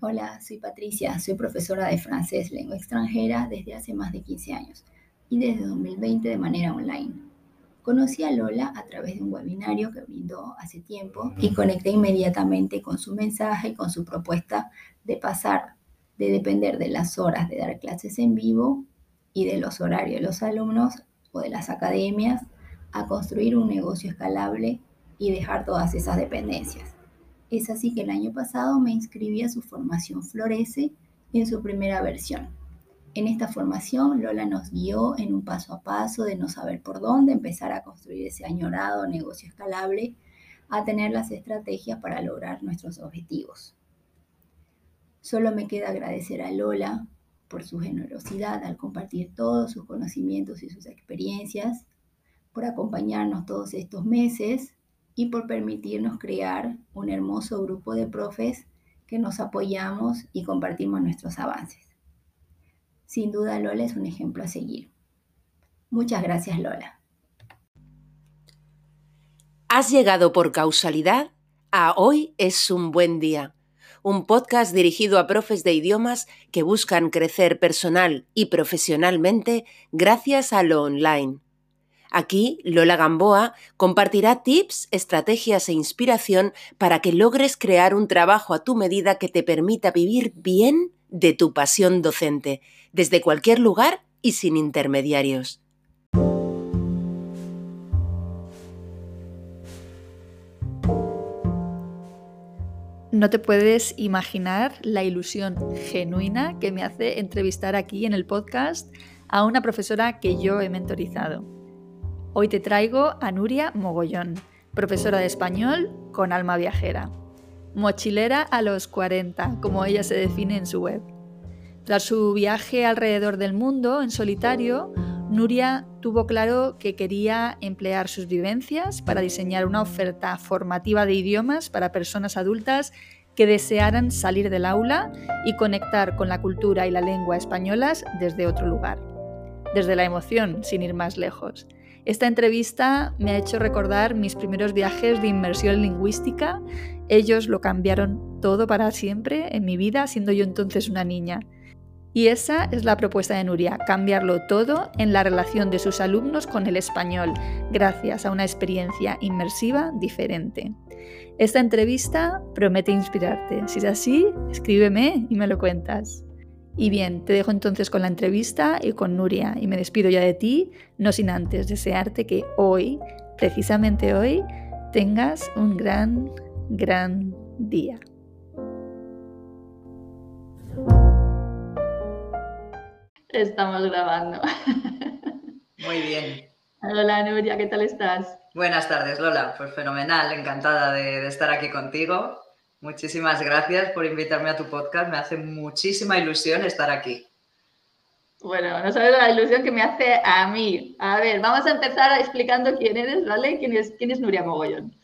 Hola, soy Patricia, soy profesora de francés lengua extranjera desde hace más de 15 años y desde 2020 de manera online. Conocí a Lola a través de un webinario que brindó hace tiempo y conecté inmediatamente con su mensaje y con su propuesta de pasar de depender de las horas de dar clases en vivo y de los horarios de los alumnos o de las academias a construir un negocio escalable y dejar todas esas dependencias. Es así que el año pasado me inscribí a su formación Florece en su primera versión. En esta formación, Lola nos guió en un paso a paso de no saber por dónde empezar a construir ese añorado negocio escalable, a tener las estrategias para lograr nuestros objetivos. Solo me queda agradecer a Lola por su generosidad al compartir todos sus conocimientos y sus experiencias, por acompañarnos todos estos meses y por permitirnos crear un hermoso grupo de profes que nos apoyamos y compartimos nuestros avances. Sin duda Lola es un ejemplo a seguir. Muchas gracias Lola. Has llegado por causalidad a Hoy es un buen día, un podcast dirigido a profes de idiomas que buscan crecer personal y profesionalmente gracias a lo online. Aquí, Lola Gamboa compartirá tips, estrategias e inspiración para que logres crear un trabajo a tu medida que te permita vivir bien de tu pasión docente, desde cualquier lugar y sin intermediarios. No te puedes imaginar la ilusión genuina que me hace entrevistar aquí en el podcast a una profesora que yo he mentorizado. Hoy te traigo a Nuria Mogollón, profesora de español con alma viajera. Mochilera a los 40, como ella se define en su web. Tras su viaje alrededor del mundo en solitario, Nuria tuvo claro que quería emplear sus vivencias para diseñar una oferta formativa de idiomas para personas adultas que desearan salir del aula y conectar con la cultura y la lengua españolas desde otro lugar, desde la emoción, sin ir más lejos. Esta entrevista me ha hecho recordar mis primeros viajes de inmersión lingüística. Ellos lo cambiaron todo para siempre en mi vida, siendo yo entonces una niña. Y esa es la propuesta de Nuria, cambiarlo todo en la relación de sus alumnos con el español, gracias a una experiencia inmersiva diferente. Esta entrevista promete inspirarte. Si es así, escríbeme y me lo cuentas. Y bien, te dejo entonces con la entrevista y con Nuria y me despido ya de ti, no sin antes desearte que hoy, precisamente hoy, tengas un gran, gran día. Estamos grabando. Muy bien. Hola Nuria, ¿qué tal estás? Buenas tardes Lola, pues fenomenal, encantada de, de estar aquí contigo Muchísimas gracias por invitarme a tu podcast. Me hace muchísima ilusión estar aquí. Bueno, no sabes la ilusión que me hace a mí. A ver, vamos a empezar explicando quién eres, ¿vale? ¿Quién es, quién es Nuria Mogollón?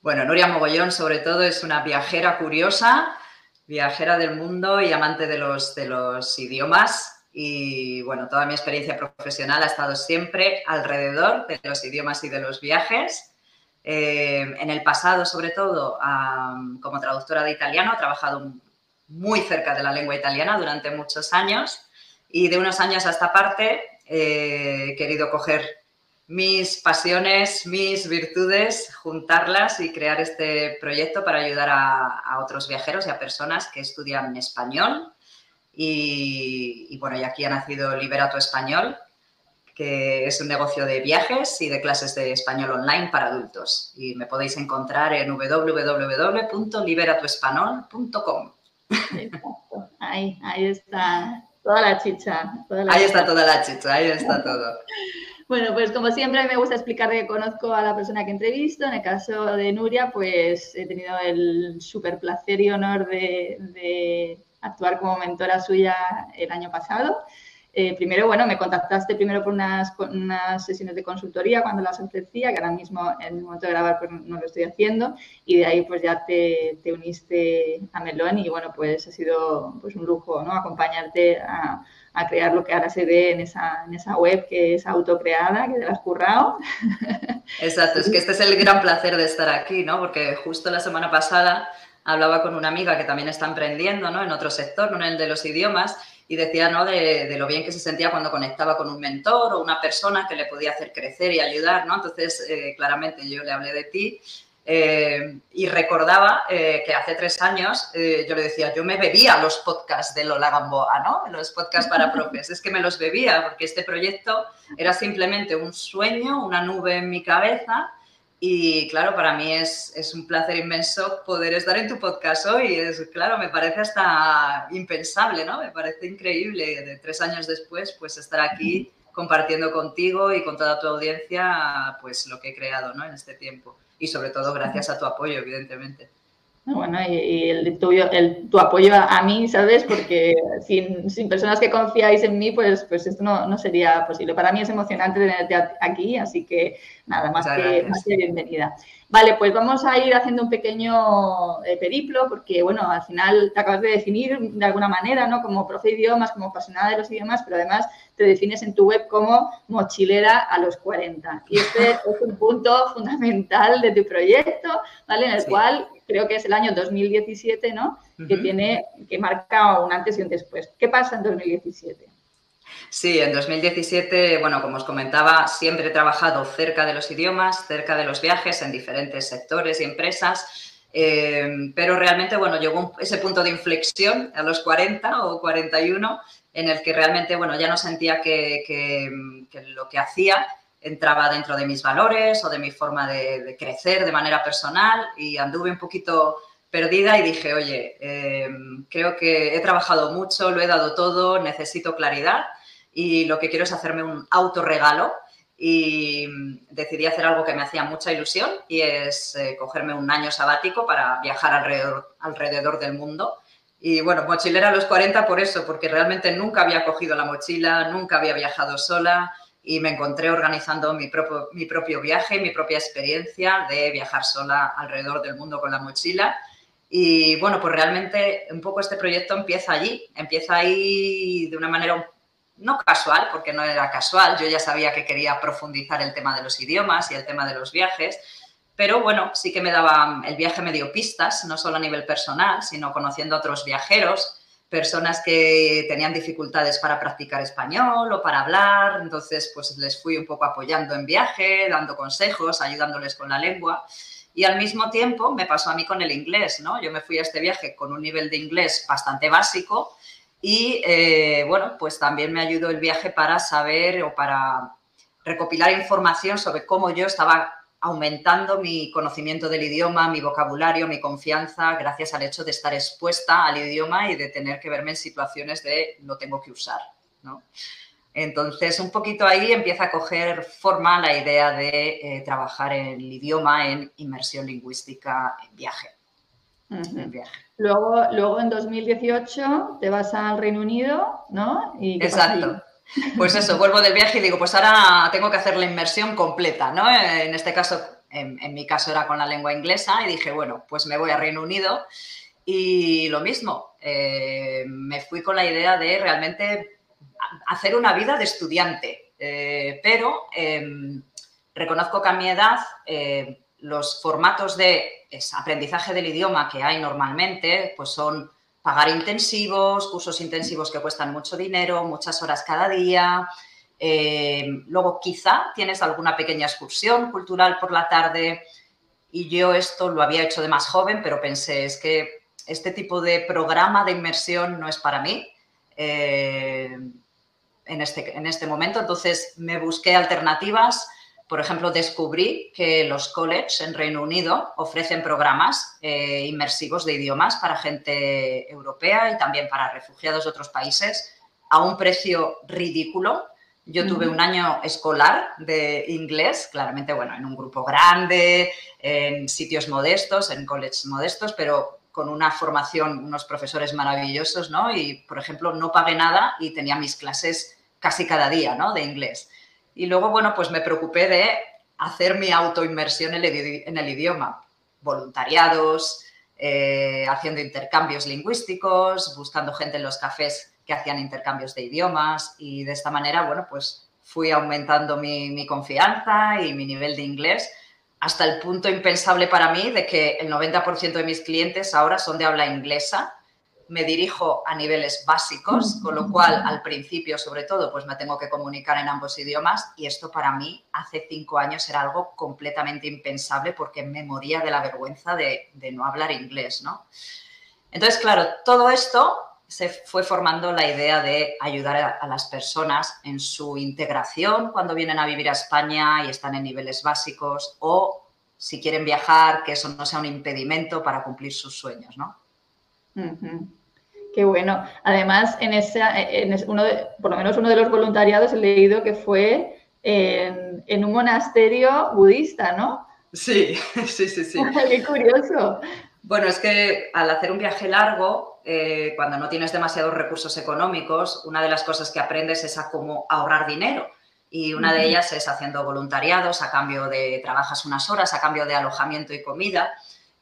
Bueno, Nuria Mogollón sobre todo es una viajera curiosa, viajera del mundo y amante de los, de los idiomas. Y bueno, toda mi experiencia profesional ha estado siempre alrededor de los idiomas y de los viajes. Eh, en el pasado, sobre todo, como traductora de italiano, he trabajado muy cerca de la lengua italiana durante muchos años y de unos años a esta parte he querido coger mis pasiones, mis virtudes, juntarlas y crear este proyecto para ayudar a, otros viajeros y a personas que estudian español. Y, y bueno, y aquí ha nacido Libera tu Español, que es un negocio de viajes y de clases de español online para adultos. Y me podéis encontrar en www.liberatuespanol.com. Ahí, ahí está toda la chicha. ahí está toda la chicha, ahí está todo. Bueno, pues como siempre me gusta explicar que conozco a la persona que entrevisto. En el caso de Nuria, pues he tenido el súper placer y honor de, de actuar como mentora suya el año pasado. Eh, primero, bueno, me contactaste primero por unas, unas, sesiones de consultoría cuando las ofrecía, que ahora mismo en el momento de grabar pues, no lo estoy haciendo, y de ahí pues ya te, te uniste a Melón y bueno, pues ha sido pues un lujo, ¿no? Acompañarte a, a, crear lo que ahora se ve en esa, en esa web que es autocreada, que te la has currado. Exacto, es que este es el gran placer de estar aquí, ¿no? Porque justo la semana pasada hablaba con una amiga que también está emprendiendo, ¿no? En otro sector, no en el de los idiomas, y decía, ¿no? De, lo bien que se sentía cuando conectaba con un mentor o una persona que le podía hacer crecer y ayudar, ¿no? Entonces, eh, claramente yo le hablé de ti eh, y recordaba eh, que hace tres años yo le decía, yo me bebía los podcasts de Lola Gamboa, ¿no? Los podcasts para profes. Es que me los bebía porque este proyecto era simplemente un sueño, una nube en mi cabeza y claro, para mí es, es, un placer inmenso poder estar en tu podcast hoy. Es, claro, me parece hasta impensable, ¿no? Me parece increíble de tres años después, pues estar aquí compartiendo contigo y con toda tu audiencia, pues lo que he creado, ¿no? En este tiempo. Y sobre todo gracias a tu apoyo, evidentemente. Bueno, y, el, tuyo, el, tu apoyo a, mí, ¿sabes? Porque sin, sin, personas que confiáis en mí, pues, pues esto no, no, sería posible. Para mí es emocionante tenerte aquí, así que nada, más que, más que, bienvenida. Vale, pues vamos a ir haciendo un pequeño eh, periplo, porque bueno, al final te acabas de definir de alguna manera, ¿no? Como profe de idiomas, como apasionada de los idiomas, pero además te defines en tu web como mochilera a los 40. Y este es un punto fundamental de tu proyecto, ¿vale? En el cual creo que es el año 2017, ¿no? Que tiene, que marca un antes y un después. ¿Qué pasa en 2017? Sí, en 2017, bueno, como os comentaba, siempre he trabajado cerca de los idiomas, cerca de los viajes, en diferentes sectores y empresas. Eh, pero realmente, bueno, llegó ese punto de inflexión a los 40 o 41 en el que realmente, bueno, ya no sentía que, que lo que hacía entraba dentro de mis valores o de mi forma de, crecer de manera personal y anduve un poquito perdida y dije, oye, em, creo que he trabajado mucho, lo he dado todo, necesito claridad y lo que quiero es hacerme un autorregalo y decidí hacer algo que me hacía mucha ilusión y es eh, cogerme un año sabático para viajar alrededor, alrededor del mundo. Y bueno, mochilera a los 40 por eso, porque realmente nunca había cogido la mochila, nunca había viajado sola, y me encontré organizando mi propio, mi propio viaje, mi propia experiencia de viajar sola alrededor del mundo con la mochila. Y bueno, pues realmente un poco este proyecto empieza allí, empieza ahí de una manera no casual, porque no era casual, yo ya sabía que quería profundizar el tema de los idiomas y el tema de los viajes, pero bueno, sí que me daba, el viaje me dio pistas, no solo a nivel personal, sino conociendo a otros viajeros personas que tenían dificultades para practicar español o para hablar, entonces pues les fui un poco apoyando en viaje, dando consejos, ayudándoles con la lengua. Y al mismo tiempo me pasó a mí con el inglés, ¿no? Yo me fui a este viaje con un nivel de inglés bastante básico y, eh, bueno, pues también me ayudó el viaje para saber o para recopilar información sobre cómo yo estaba aumentando mi conocimiento del idioma, mi vocabulario, mi confianza, gracias al hecho de estar expuesta al idioma y de tener que verme en situaciones de lo tengo que usar. Entonces, un poquito ahí empieza a coger forma la idea de eh, trabajar el idioma en inmersión lingüística en viaje. Luego, luego, en 2018 te vas al Reino Unido, ¿no? Exacto. Pues eso, vuelvo del viaje y digo, pues ahora tengo que hacer la inmersión completa, ¿no? En este caso, en, mi caso era con la lengua inglesa y dije, bueno, pues me voy a Reino Unido y lo mismo, eh, me fui con la idea de realmente hacer una vida de estudiante, eh, pero em, reconozco que a mi edad eh, los formatos de aprendizaje del idioma que hay normalmente, pues son pagar intensivos, cursos intensivos que cuestan mucho dinero, muchas horas cada día. Eh, luego quizá tienes alguna pequeña excursión cultural por la tarde y yo esto lo había hecho de más joven, pero pensé, es que este tipo de programa de inmersión no es para mí eh, en, este, en este momento. Entonces me busqué alternativas por ejemplo, descubrí que los colleges en Reino Unido ofrecen programas eh, inmersivos de idiomas para gente europea y también para refugiados de otros países a un precio ridículo. Yo tuve un año escolar de inglés, claramente, bueno, en un grupo grande, en sitios modestos, en colleges modestos, pero con una formación, unos profesores maravillosos, ¿no? Y, por ejemplo, no pagué nada y tenía mis clases casi cada día, ¿no? De inglés. Y luego, bueno, pues me preocupé de hacer mi autoinmersión en el, idioma. Voluntariados, eh, haciendo intercambios lingüísticos, buscando gente en los cafés que hacían intercambios de idiomas y de esta manera, bueno, pues fui aumentando mi, confianza y mi nivel de inglés hasta el punto impensable para mí de que el 90% de mis clientes ahora son de habla inglesa. Me dirijo a niveles básicos, con lo cual al principio sobre todo pues me tengo que comunicar en ambos idiomas y esto para mí hace cinco años era algo completamente impensable porque me moría de la vergüenza de, no hablar inglés, ¿no? Entonces, claro, todo esto se fue formando la idea de ayudar a, las personas en su integración cuando vienen a vivir a España y están en niveles básicos o si quieren viajar, que eso no sea un impedimento para cumplir sus sueños, ¿no? Qué bueno. Además, en, en uno de, por lo menos uno de los voluntariados he leído que fue en, en un monasterio budista, ¿no? Sí, sí, sí, sí. Qué curioso. Bueno, es que al hacer un viaje largo, eh, cuando no tienes demasiados recursos económicos, una de las cosas que aprendes es a cómo ahorrar dinero. Y una de ellas es haciendo voluntariados a cambio de trabajas unas horas, a cambio de alojamiento y comida.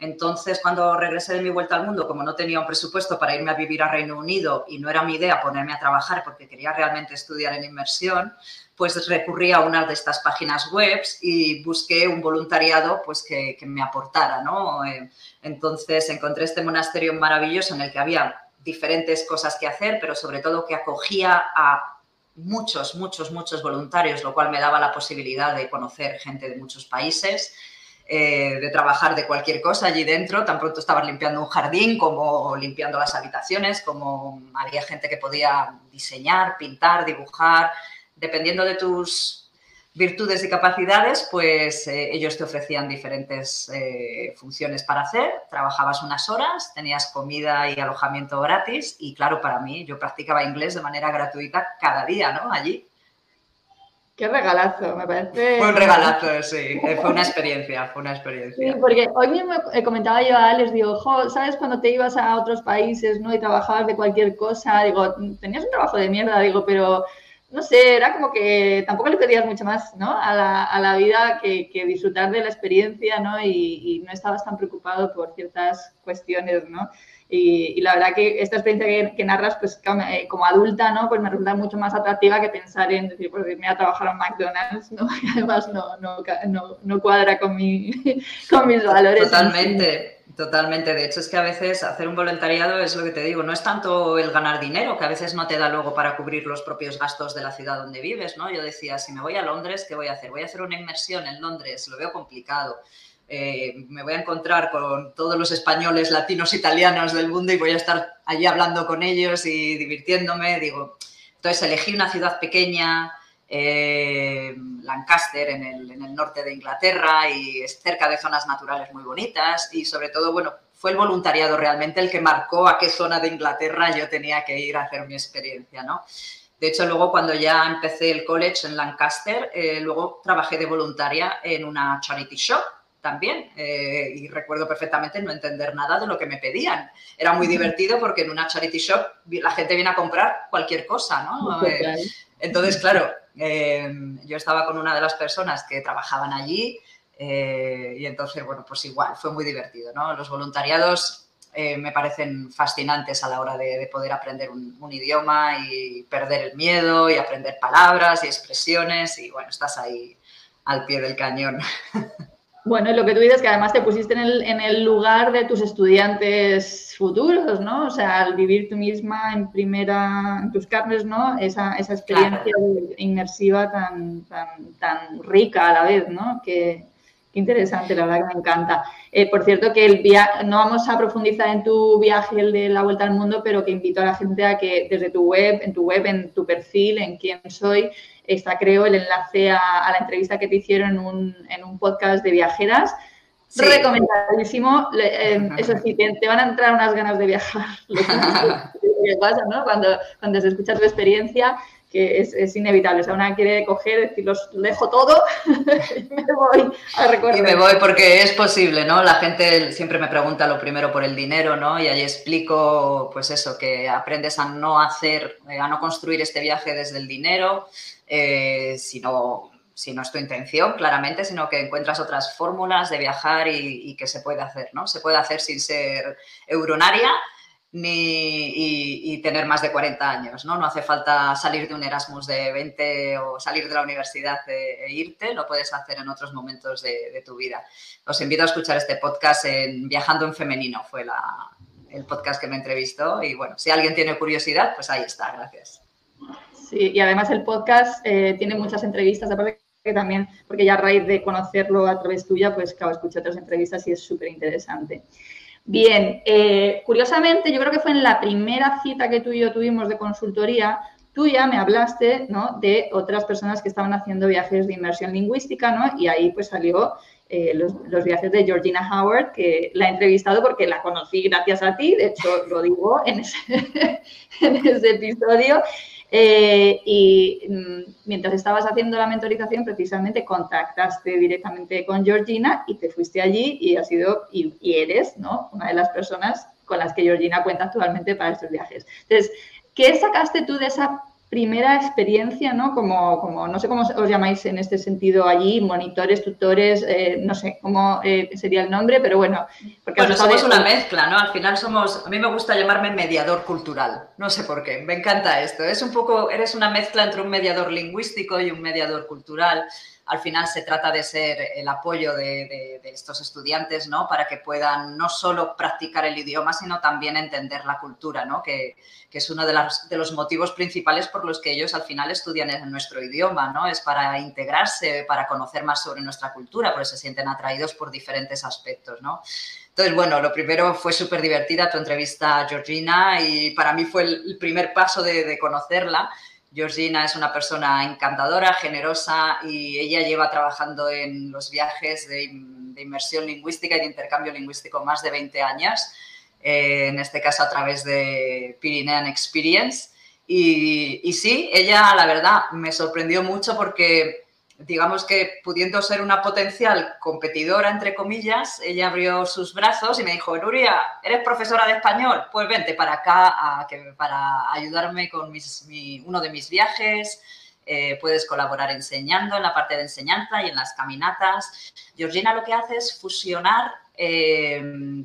Entonces, cuando regresé de mi vuelta al mundo, como no tenía un presupuesto para irme a vivir a Reino Unido y no era mi idea ponerme a trabajar porque quería realmente estudiar en inmersión, pues recurrí a una de estas páginas web y busqué un voluntariado pues que, me aportara, ¿no? Eh, entonces encontré este monasterio maravilloso en el que había diferentes cosas que hacer, pero sobre todo que acogía a muchos, muchos, muchos voluntarios, lo cual me daba la posibilidad de conocer gente de muchos países, eh, de trabajar de cualquier cosa allí dentro. Tan pronto estaba limpiando un jardín como limpiando las habitaciones, como había gente que podía diseñar, pintar, dibujar, dependiendo de tus virtudes y capacidades, pues eh, ellos te ofrecían diferentes eh, funciones para hacer. Trabajabas unas horas, tenías comida y alojamiento gratis y claro, para mí yo practicaba inglés de manera gratuita cada día, ¿no? Allí. Qué regalazo, me parece. Fue un regalazo, sí. Eh, fue una experiencia, fue una experiencia. Sí, porque hoy mismo comentaba yo a Alex, digo, ¿sabes cuando te ibas a otros países, no? Y trabajabas de cualquier cosa, digo, tenías un trabajo de mierda, digo, pero no sé, era como que tampoco le pedías mucho más, ¿no? A la, a la vida que, que, disfrutar de la experiencia, ¿no? Y, no estabas tan preocupado por ciertas cuestiones, ¿no? Y, la verdad que esta experiencia que, narras, pues eh, como, adulta, ¿no? Pues me resulta mucho más atractiva que pensar en decir, pues irme a trabajar a McDonald's, ¿no? Además no, no, no, no cuadra con, mi, con mis valores. Totalmente. Totalmente. De hecho, es que a veces hacer un voluntariado es lo que te digo, no es tanto el ganar dinero, que a veces no te da luego para cubrir los propios gastos de la ciudad donde vives, ¿no? Yo decía, si me voy a Londres, ¿qué voy a hacer? Voy a hacer una inmersión en Londres, lo veo complicado. Eh, me voy a encontrar con todos los españoles, latinos, italianos del mundo y voy a estar allí hablando con ellos y divirtiéndome. Digo, entonces elegí una ciudad pequeña, eh, Lancaster en el, norte de Inglaterra y es cerca de zonas naturales muy bonitas y sobre todo, bueno, fue el voluntariado realmente el que marcó a qué zona de Inglaterra yo tenía que ir a hacer mi experiencia, ¿no? De hecho, luego cuando ya empecé el college en Lancaster, eh, luego trabajé de voluntaria en una charity shop también eh, y recuerdo perfectamente no entender nada de lo que me pedían. Era muy divertido porque en una charity shop la gente viene a comprar cualquier cosa, ¿no? entonces, claro, Em, yo estaba con una de las personas que trabajaban allí eh, y entonces, bueno, pues igual, fue muy divertido, ¿no? Los voluntariados eh, me parecen fascinantes a la hora de, poder aprender un, idioma y perder el miedo y aprender palabras y expresiones y, bueno, estás ahí al pie del cañón. Bueno, lo que tú dices que además te pusiste en el, en el, lugar de tus estudiantes futuros, ¿no? O sea, al vivir tú misma en primera, en tus carnes, ¿no? Esa, esa experiencia inmersiva tan, tan, tan, rica a la vez, ¿no? Que, interesante, la verdad que me encanta. Eh, por cierto, que el no vamos a profundizar en tu viaje, el de la vuelta al mundo, pero que invito a la gente a que desde tu web, en tu web, en tu perfil, en quién soy, está creo el enlace a, la entrevista que te hicieron en un, en un podcast de viajeras. Recomendadísimo. Eh, eso sí, te, van a entrar unas ganas de viajar. Lo que pasa, ¿no? Cuando, cuando se escucha tu experiencia, que es, es, inevitable. O sea, una quiere coger, decir, los dejo todo y me voy a recorrer. Y me voy porque es posible, ¿no? La gente siempre me pregunta lo primero por el dinero, ¿no? Y ahí explico, pues eso, que aprendes a no hacer, a no construir este viaje desde el dinero, eh, si, no, si no es tu intención, claramente, sino que encuentras otras fórmulas de viajar y, que se puede hacer, ¿no? Se puede hacer sin ser euronaria ni, y, tener más de 40 años, ¿no? No hace falta salir de un Erasmus de 20 o salir de la universidad e, e irte, lo puedes hacer en otros momentos de, tu vida. Os invito a escuchar este podcast en Viajando en Femenino, fue el podcast que me entrevistó y bueno, si alguien tiene curiosidad, pues ahí está, gracias. Sí, y además el podcast eh, tiene muchas entrevistas, aparte que también, porque ya a raíz de conocerlo a través tuya, pues claro, escuché otras entrevistas y es súper interesante. Bien, eh, curiosamente, yo creo que fue en la primera cita que tú y yo tuvimos de consultoría, tú ya me hablaste ¿no? de otras personas que estaban haciendo viajes de inmersión lingüística, ¿no? Y ahí pues salió eh, los, viajes de Georgina Howard, que la he entrevistado porque la conocí gracias a ti, de hecho lo digo en ese episodio. Eh, y mm, mientras estabas haciendo la mentorización, precisamente contactaste directamente con Georgina y te fuiste allí y has sido y, eres ¿no? una de las personas con las que Georgina cuenta actualmente para estos viajes. Entonces, ¿qué sacaste tú de esa primera experiencia, ¿no? Como, como, no sé cómo os llamáis en este sentido allí, monitores, tutores, eh, no sé cómo eh, sería el nombre, pero bueno. Porque bueno, somos una mezcla, ¿no? Al final somos, a mí me gusta llamarme mediador cultural, no sé por qué, me encanta esto. Es un poco, eres una mezcla entre un mediador lingüístico y un mediador cultural al final se trata de ser el apoyo de, estos estudiantes, ¿no? Para que puedan no solo practicar el idioma, sino también entender la cultura, ¿no? Que, es uno de, los motivos principales por los que ellos al final estudian en nuestro idioma, ¿no? Es para integrarse, para conocer más sobre nuestra cultura, porque se sienten atraídos por diferentes aspectos, ¿no? Entonces, bueno, lo primero fue súper divertida tu entrevista, Georgina, y para mí fue el, primer paso de conocerla Georgina es una persona encantadora, generosa y ella lleva trabajando en los viajes de, inmersión lingüística y de intercambio lingüístico más de 20 años, eh, en este caso a través de Pyrenean Experience. Y, y sí, ella la verdad me sorprendió mucho porque digamos que pudiendo ser una potencial competidora, entre comillas, ella abrió sus brazos y me dijo, Nuria, ¿eres profesora de español? Pues vente para acá para ayudarme con uno de mis viajes. Eh, puedes colaborar enseñando en la parte de enseñanza y en las caminatas. Georgina lo que hace es fusionar eh,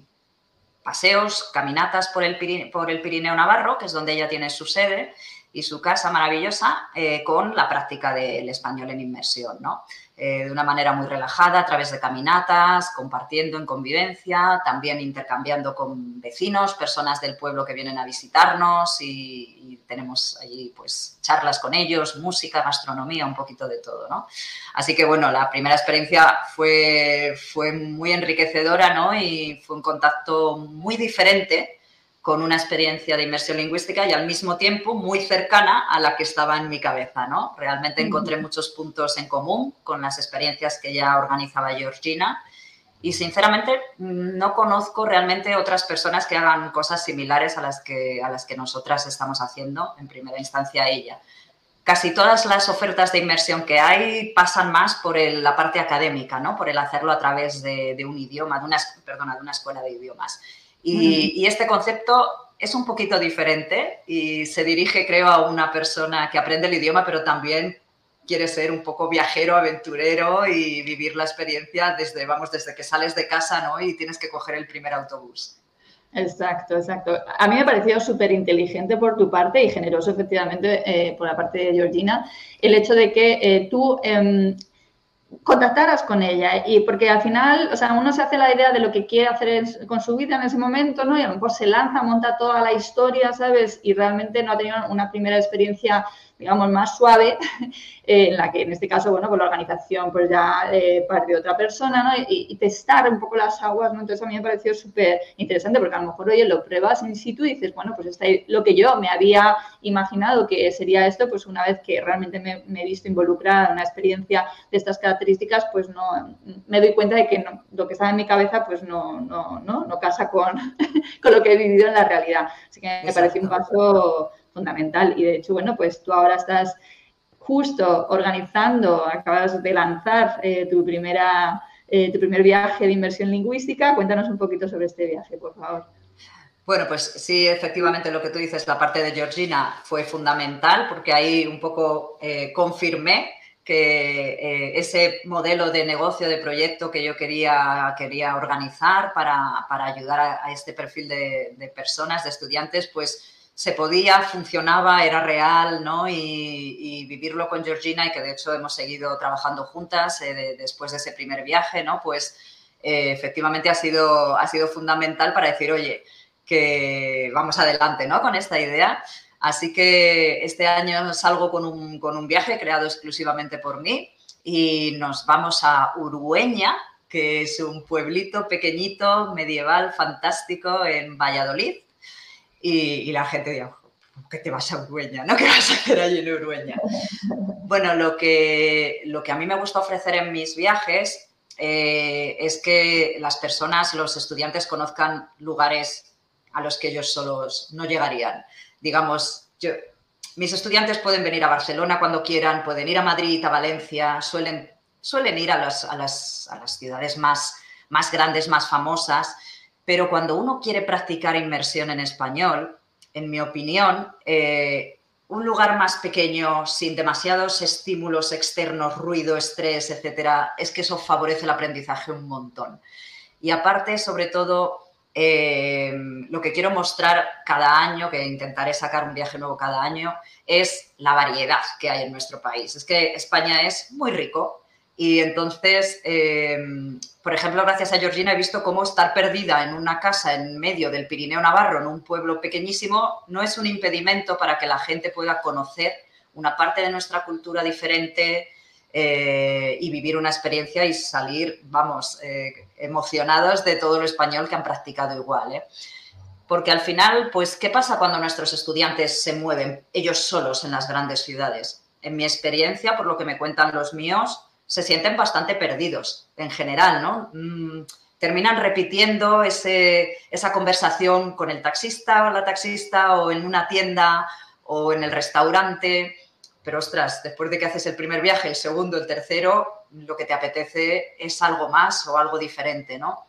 paseos, caminatas por el, por el Pirineo Navarro, que es donde ella tiene su sede, y su casa maravillosa eh, con la práctica del español en inmersión, ¿no? Eh, de una manera muy relajada, a través de caminatas, compartiendo en convivencia, también intercambiando con vecinos, personas del pueblo que vienen a visitarnos y, tenemos allí pues charlas con ellos, música, gastronomía, un poquito de todo, ¿no? Así que bueno, la primera experiencia fue, fue muy enriquecedora, ¿no? Y fue un contacto muy diferente con una experiencia de inmersión lingüística y al mismo tiempo muy cercana a la que estaba en mi cabeza, ¿no? Realmente encontré muchos puntos en común con las experiencias que ya organizaba Georgina y sinceramente no conozco realmente otras personas que hagan cosas similares a las que, a las que nosotras estamos haciendo, en primera instancia ella. Casi todas las ofertas de inmersión que hay pasan más por la parte académica, ¿no? Por el hacerlo a través de, un idioma, de una, perdona, de una escuela de idiomas. Y, este concepto es un poquito diferente y se dirige, creo, a una persona que aprende el idioma, pero también quiere ser un poco viajero, aventurero y vivir la experiencia desde, vamos, desde que sales de casa, ¿no? Y tienes que coger el primer autobús. Exacto, exacto. A mí me ha parecido súper inteligente por tu parte y generoso, efectivamente, eh, por la parte de Georgina, el hecho de que eh, tú em, contactaras con ella y porque al final, o sea, uno se hace la idea de lo que quiere hacer con su vida en ese momento, ¿no? Y a lo mejor se lanza, monta toda la historia, ¿sabes? Y realmente no ha tenido una primera experiencia digamos, más suave, eh, en la que en este caso, bueno, pues la organización pues ya eh, parte de otra persona, ¿no? Y, testar un poco las aguas, ¿no? Entonces a mí me pareció súper interesante porque a lo mejor, oye, lo pruebas in situ y dices, bueno, pues está lo que yo me había imaginado que sería esto, pues una vez que realmente me, he visto involucrada en una experiencia de estas características, pues no, me doy cuenta de que lo que estaba en mi cabeza, pues no, no, no, no casa con, con lo que he vivido en la realidad. Así que me pareció un paso fundamental. Y de hecho, bueno, pues tú ahora estás justo organizando, acabas de lanzar eh, tu, primera, eh, tu primer viaje de inversión lingüística. Cuéntanos un poquito sobre este viaje, por favor. Bueno, pues sí, efectivamente lo que tú dices, la parte de Georgina fue fundamental porque ahí un poco eh, confirmé que ese modelo de negocio, de proyecto que yo quería, quería organizar para, ayudar a, este perfil de, personas, de estudiantes, pues se podía, funcionaba, era real, ¿no? Y, vivirlo con Georgina y que de hecho hemos seguido trabajando juntas eh, después de ese primer viaje, ¿no? Pues eh, efectivamente ha sido, ha sido fundamental para decir, oye, que vamos adelante, ¿no? Con esta idea. Así que este año salgo con un, con un viaje creado exclusivamente por mí y nos vamos a Urueña, que es un pueblito pequeñito, medieval, fantástico en Valladolid. Y, la gente dijo, ¿qué te vas a Urueña? ¿no? ¿Qué vas a hacer allí en Urueña? Bueno, lo que, lo que a mí me gusta ofrecer en mis viajes eh, es que las personas, los estudiantes conozcan lugares a los que ellos solos no llegarían digamos, yo, mis estudiantes pueden venir a Barcelona cuando quieran, pueden ir a Madrid, a Valencia, suelen, suelen ir a las, a las, a las ciudades más, más grandes, más famosas, pero cuando uno quiere practicar inmersión en español, en mi opinión, eh, un lugar más pequeño, sin demasiados estímulos externos, ruido, estrés, etcétera, es que eso favorece el aprendizaje un montón. Y aparte, sobre todo, eh, lo que quiero mostrar cada año, que intentaré sacar un viaje nuevo cada año, es la variedad que hay en nuestro país. Es que España es muy rico y entonces, eh, por ejemplo, gracias a Georgina he visto cómo estar perdida en una casa en medio del Pirineo Navarro, en un pueblo pequeñísimo, no es un impedimento para que la gente pueda conocer una parte de nuestra cultura diferente, eh, y vivir una experiencia y salir, vamos, eh, emocionados de todo lo español que han practicado igual. ¿eh? Porque al final, pues, ¿qué pasa cuando nuestros estudiantes se mueven ellos solos en las grandes ciudades? En mi experiencia, por lo que me cuentan los míos, se sienten bastante perdidos en general, ¿no? Mm, terminan repitiendo ese, esa conversación con el taxista o la taxista o en una tienda o en el restaurante pero ostras, después de que haces el primer viaje, el segundo, el tercero, lo que te apetece es algo más o algo diferente, ¿no?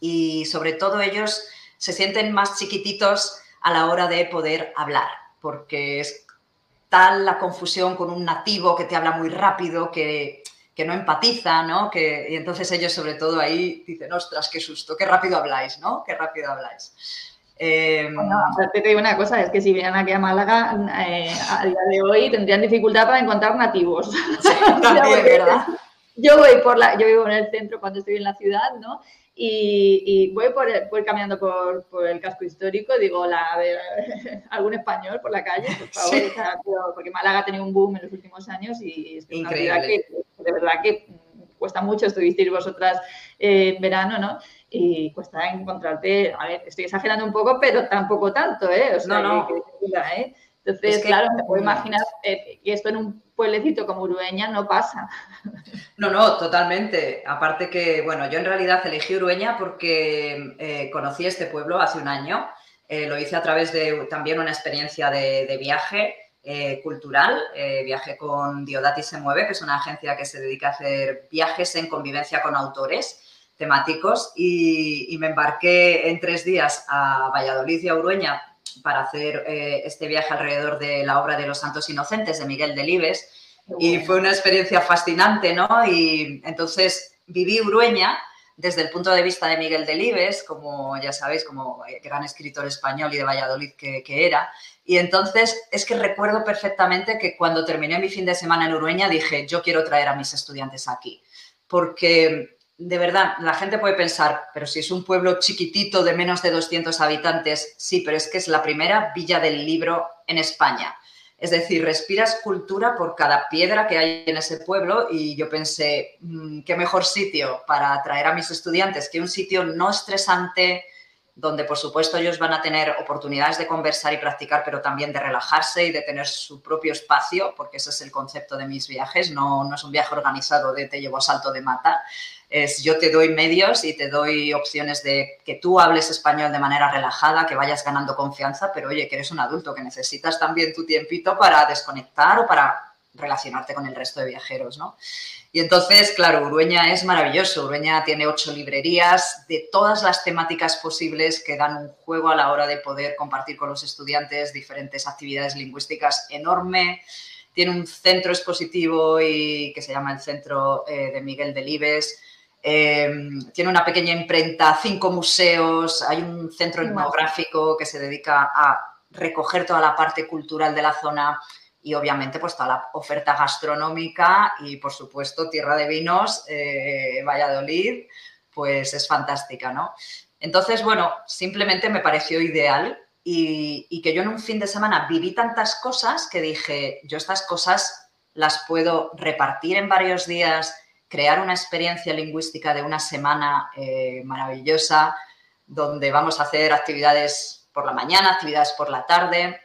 Y sobre todo ellos se sienten más chiquititos a la hora de poder hablar, porque es tal la confusión con un nativo que te habla muy rápido, que, no empatiza, ¿no? Que, y entonces ellos sobre todo ahí dicen, ostras, qué susto, qué rápido habláis, ¿no? Qué rápido habláis. Eh, bueno, te digo una cosa, es que si vienen aquí a Málaga, eh, a día de hoy tendrían dificultad para encontrar nativos. ¿verdad? Yo voy por la, yo vivo en el centro cuando estoy en la ciudad, ¿no? Y, voy por, voy caminando por, el casco histórico, digo, la, algún español por la calle, por favor, porque Málaga ha tenido un boom en los últimos años y es una ciudad que de verdad que cuesta mucho, estuvisteis vosotras en verano, ¿no? y cuesta encontrarte, a ver, estoy exagerando un poco, pero tampoco tanto, ¿eh? no, no. ¿eh? Entonces, claro, me puedo imaginar que esto en un pueblecito como Urueña no pasa. No, no, totalmente. Aparte que, bueno, yo en realidad elegí Urueña porque eh, conocí este pueblo hace un año. Eh, lo hice a través de también una experiencia de, viaje cultural. viajé con Diodati Se Mueve, que es una agencia que se dedica a hacer viajes en convivencia con autores temáticos y, me embarqué en tres días a Valladolid y a Urueña para hacer eh, este viaje alrededor de la obra de los Santos Inocentes de Miguel Delibes y fue una experiencia fascinante, ¿no? Y entonces viví Urueña desde el punto de vista de Miguel Delibes, como ya sabéis, como eh, gran escritor español y de Valladolid que, era. Y entonces es que recuerdo perfectamente que cuando terminé mi fin de semana en Urueña dije, yo quiero traer a mis estudiantes aquí, porque de verdad, la gente puede pensar, pero si es un pueblo chiquitito de menos de 200 habitantes, sí, pero es que es la primera villa del libro en España. Es decir, respiras cultura por cada piedra que hay en ese pueblo y yo pensé, mm, qué mejor sitio para atraer a mis estudiantes que un sitio no estresante, donde por supuesto ellos van a tener oportunidades de conversar y practicar, pero también de relajarse y de tener su propio espacio, porque ese es el concepto de mis viajes, no, no es un viaje organizado de te llevo a salto de mata, es yo te doy medios y te doy opciones de que tú hables español de manera relajada, que vayas ganando confianza, pero oye, que eres un adulto, que necesitas también tu tiempito para desconectar o para relacionarte con el resto de viajeros, ¿no? Y entonces, claro, Urueña es maravilloso. Urueña tiene ocho librerías de todas las temáticas posibles que dan un juego a la hora de poder compartir con los estudiantes diferentes actividades lingüísticas enorme. tiene un centro expositivo y que se llama el Centro eh, de Miguel Delibes. Eh, tiene una pequeña imprenta, cinco museos, hay un centro etnográfico que se dedica a recoger toda la parte cultural de la zona y obviamente pues toda la oferta gastronómica y por supuesto Tierra de Vinos, eh, Valladolid, pues es fantástica, ¿no? Entonces, bueno, simplemente me pareció ideal y, que yo en un fin de semana viví tantas cosas que dije, yo estas cosas las puedo repartir en varios días, crear una experiencia lingüística de una semana eh, maravillosa, donde vamos a hacer actividades por la mañana, actividades por la tarde,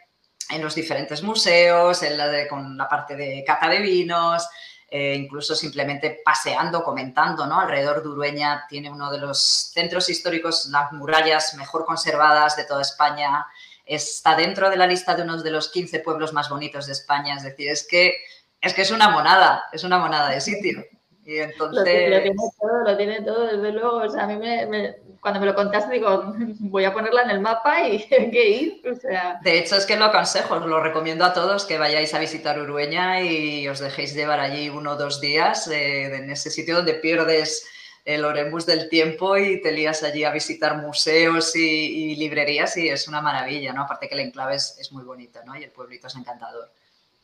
en los diferentes museos, en la con la parte de cata de vinos, eh, incluso simplemente paseando, comentando, ¿no? Alrededor de Urueña tiene uno de los centros históricos, las murallas mejor conservadas de toda España, está dentro de la lista de uno de los 15 pueblos más bonitos de España, es decir, es que es, que es una monada, es una monada de sitio. Y entonces... Lo, tiene todo, lo tiene todo, desde luego. O sea, a mí me, cuando me lo contaste digo, voy a ponerla en el mapa y hay que ir. O sea... De hecho, es que lo aconsejo, os lo recomiendo a todos que vayáis a visitar Urueña y os dejéis llevar allí uno o dos días eh, en ese sitio donde pierdes el Oremus del tiempo y te lías allí a visitar museos y, librerías y es una maravilla, ¿no? Aparte que el enclave es, muy bonito, ¿no? Y el pueblito es encantador.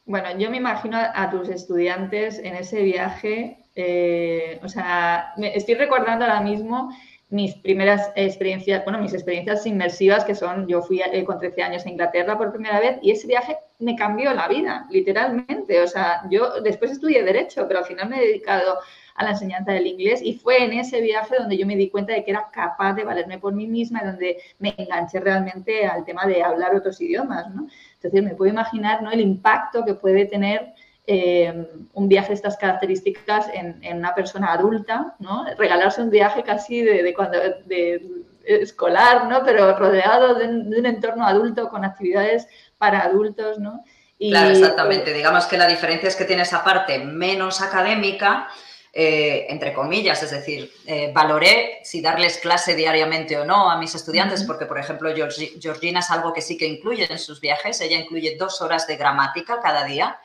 Bueno, yo me imagino a tus estudiantes en ese viaje, eh, o sea, estoy recordando ahora mismo mis primeras experiencias, bueno, mis experiencias inmersivas que son, yo fui eh, con 13 años a Inglaterra por primera vez y ese viaje me cambió la vida, literalmente. O sea, yo después estudié Derecho, pero al final me he dedicado a la enseñanza del inglés y fue en ese viaje donde yo me di cuenta de que era capaz de valerme por mí misma y donde me enganché realmente al tema de hablar otros idiomas, ¿no? Entonces me puedo imaginar ¿no? el impacto que puede tener eh, un viaje de estas características en, una persona adulta, ¿no? Regalarse un viaje casi de, cuando de escolar, ¿no? Pero rodeado de un, entorno adulto con actividades para adultos, ¿no? claro, exactamente. Digamos que la diferencia es que tiene esa parte menos académica, eh, entre comillas, es decir, eh, valoré si darles clase diariamente o no a mis estudiantes, porque, por ejemplo, Georgina es algo que sí que incluye en sus viajes, ella incluye dos horas de gramática cada día.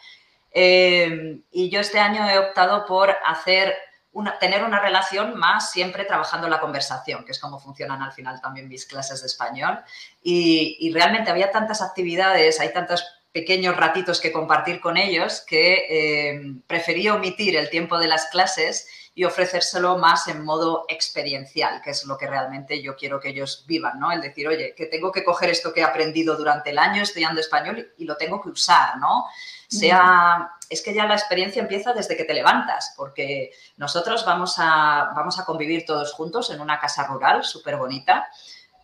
Eh, y yo este año he optado por hacer una, tener una relación más siempre trabajando la conversación, que es como funcionan al final también mis clases de español. Y, realmente había tantas actividades, hay tantas pequeños ratitos que compartir con ellos que eh, preferí omitir el tiempo de las clases y ofrecérselo más en modo experiencial, que es lo que realmente yo quiero que ellos vivan, ¿no? El decir, oye, que tengo que coger esto que he aprendido durante el año estudiando español y lo tengo que usar, ¿no? Sea, es que ya la experiencia empieza desde que te levantas, porque nosotros vamos a, vamos a convivir todos juntos en una casa rural súper bonita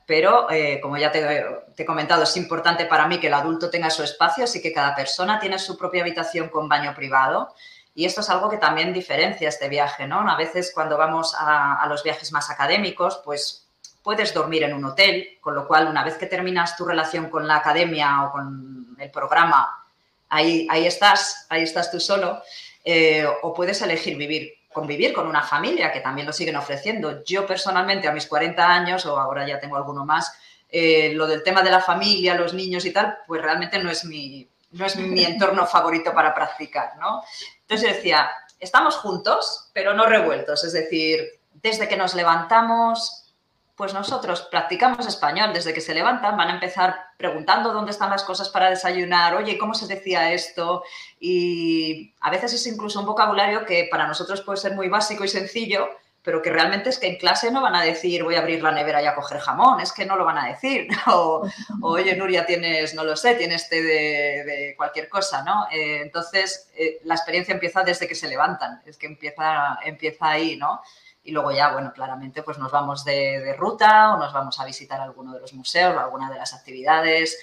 pero eh, como ya te, he comentado, es importante para mí que el adulto tenga su espacio, así que cada persona tiene su propia habitación con baño privado. Y esto es algo que también diferencia este viaje, ¿no? A veces cuando vamos a, los viajes más académicos, pues puedes dormir en un hotel, con lo cual una vez que terminas tu relación con la academia o con el programa, ahí, ahí estás, ahí estás tú solo, eh, o puedes elegir vivir convivir con una familia, que también lo siguen ofreciendo. Yo personalmente a mis 40 años, o ahora ya tengo alguno más, eh, lo del tema de la familia, los niños y tal, pues realmente no es mi, no es mi entorno favorito para practicar, ¿no? Entonces yo decía, estamos juntos, pero no revueltos, es decir, desde que nos levantamos, pues nosotros practicamos español desde que se levantan, van a empezar preguntando dónde están las cosas para desayunar, oye, ¿cómo se decía esto? Y a veces es incluso un vocabulario que para nosotros puede ser muy básico y sencillo, pero que realmente es que en clase no van a decir voy a abrir la nevera y a coger jamón, es que no lo van a decir. O, oye, Nuria, tienes, no lo sé, tienes té de, cualquier cosa, ¿no? Eh, entonces, eh, la experiencia empieza desde que se levantan, es que empieza, empieza ahí, ¿no? Y luego ya, bueno, claramente pues nos vamos de, ruta o nos vamos a visitar alguno de los museos o alguna de las actividades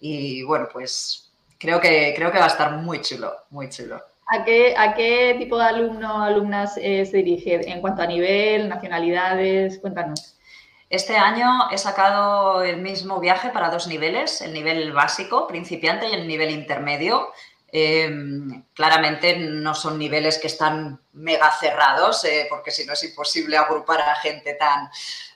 y bueno, pues creo que, creo que va a estar muy chulo, muy chulo. ¿A qué, a qué tipo de alumno o alumnas eh, se dirige en cuanto a nivel, nacionalidades? Cuéntanos. Este año he sacado el mismo viaje para dos niveles, el nivel básico, principiante, y el nivel intermedio. Em, claramente no son niveles que están mega cerrados, eh, porque si no es imposible agrupar a gente tan...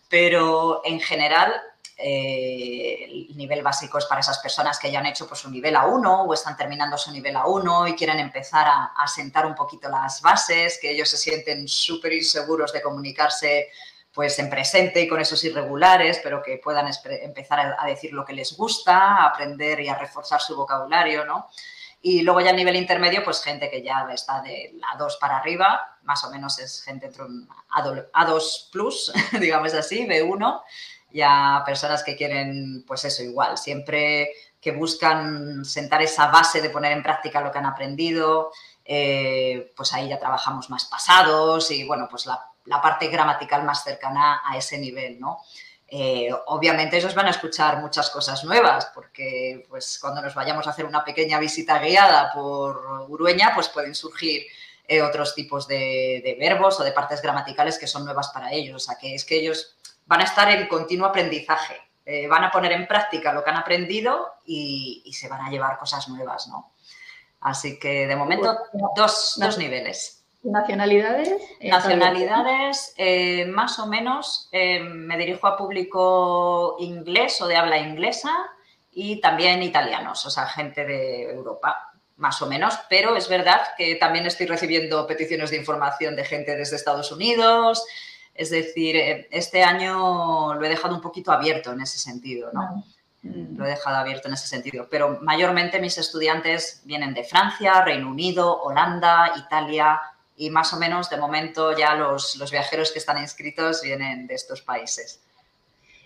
Pero en general eh, el nivel básico es para esas personas que ya han hecho pues, su nivel A1 o están terminando su nivel A1 y quieren empezar a, a sentar un poquito las bases, que ellos se sienten súper inseguros de comunicarse pues en presente y con esos irregulares, pero que puedan empezar a, decir lo que les gusta, a aprender y a reforzar su vocabulario, ¿no? Y luego ya a nivel intermedio, pues gente que ya está de A2 para arriba, más o menos es gente entre un A2 plus, digamos así, B1, ya personas que quieren, pues eso igual, siempre que buscan sentar esa base de poner en práctica lo que han aprendido, eh, pues ahí ya trabajamos más pasados y bueno, pues la la parte gramatical más cercana a ese nivel, ¿no? Eh, obviamente ellos van a escuchar muchas cosas nuevas, porque pues cuando nos vayamos a hacer una pequeña visita guiada por Urueña, pues pueden surgir eh, otros tipos de, verbos o de partes gramaticales que son nuevas para ellos. O sea, que es que ellos van a estar en continuo aprendizaje, eh, van a poner en práctica lo que han aprendido y, se van a llevar cosas nuevas, ¿no? Así que de momento dos, dos niveles. ¿Nacionalidades? Eh, Nacionalidades, eh, más o menos, eh, me dirijo a público inglés o de habla inglesa y también italianos, o sea, gente de Europa, más o menos, pero es verdad que también estoy recibiendo peticiones de información de gente desde Estados Unidos, es decir, este año lo he dejado un poquito abierto en ese sentido, ¿no? Lo he dejado abierto en ese sentido, pero mayormente mis estudiantes vienen de Francia, Reino Unido, Holanda, Italia, y más o menos de momento ya los, viajeros que están inscritos vienen de estos países.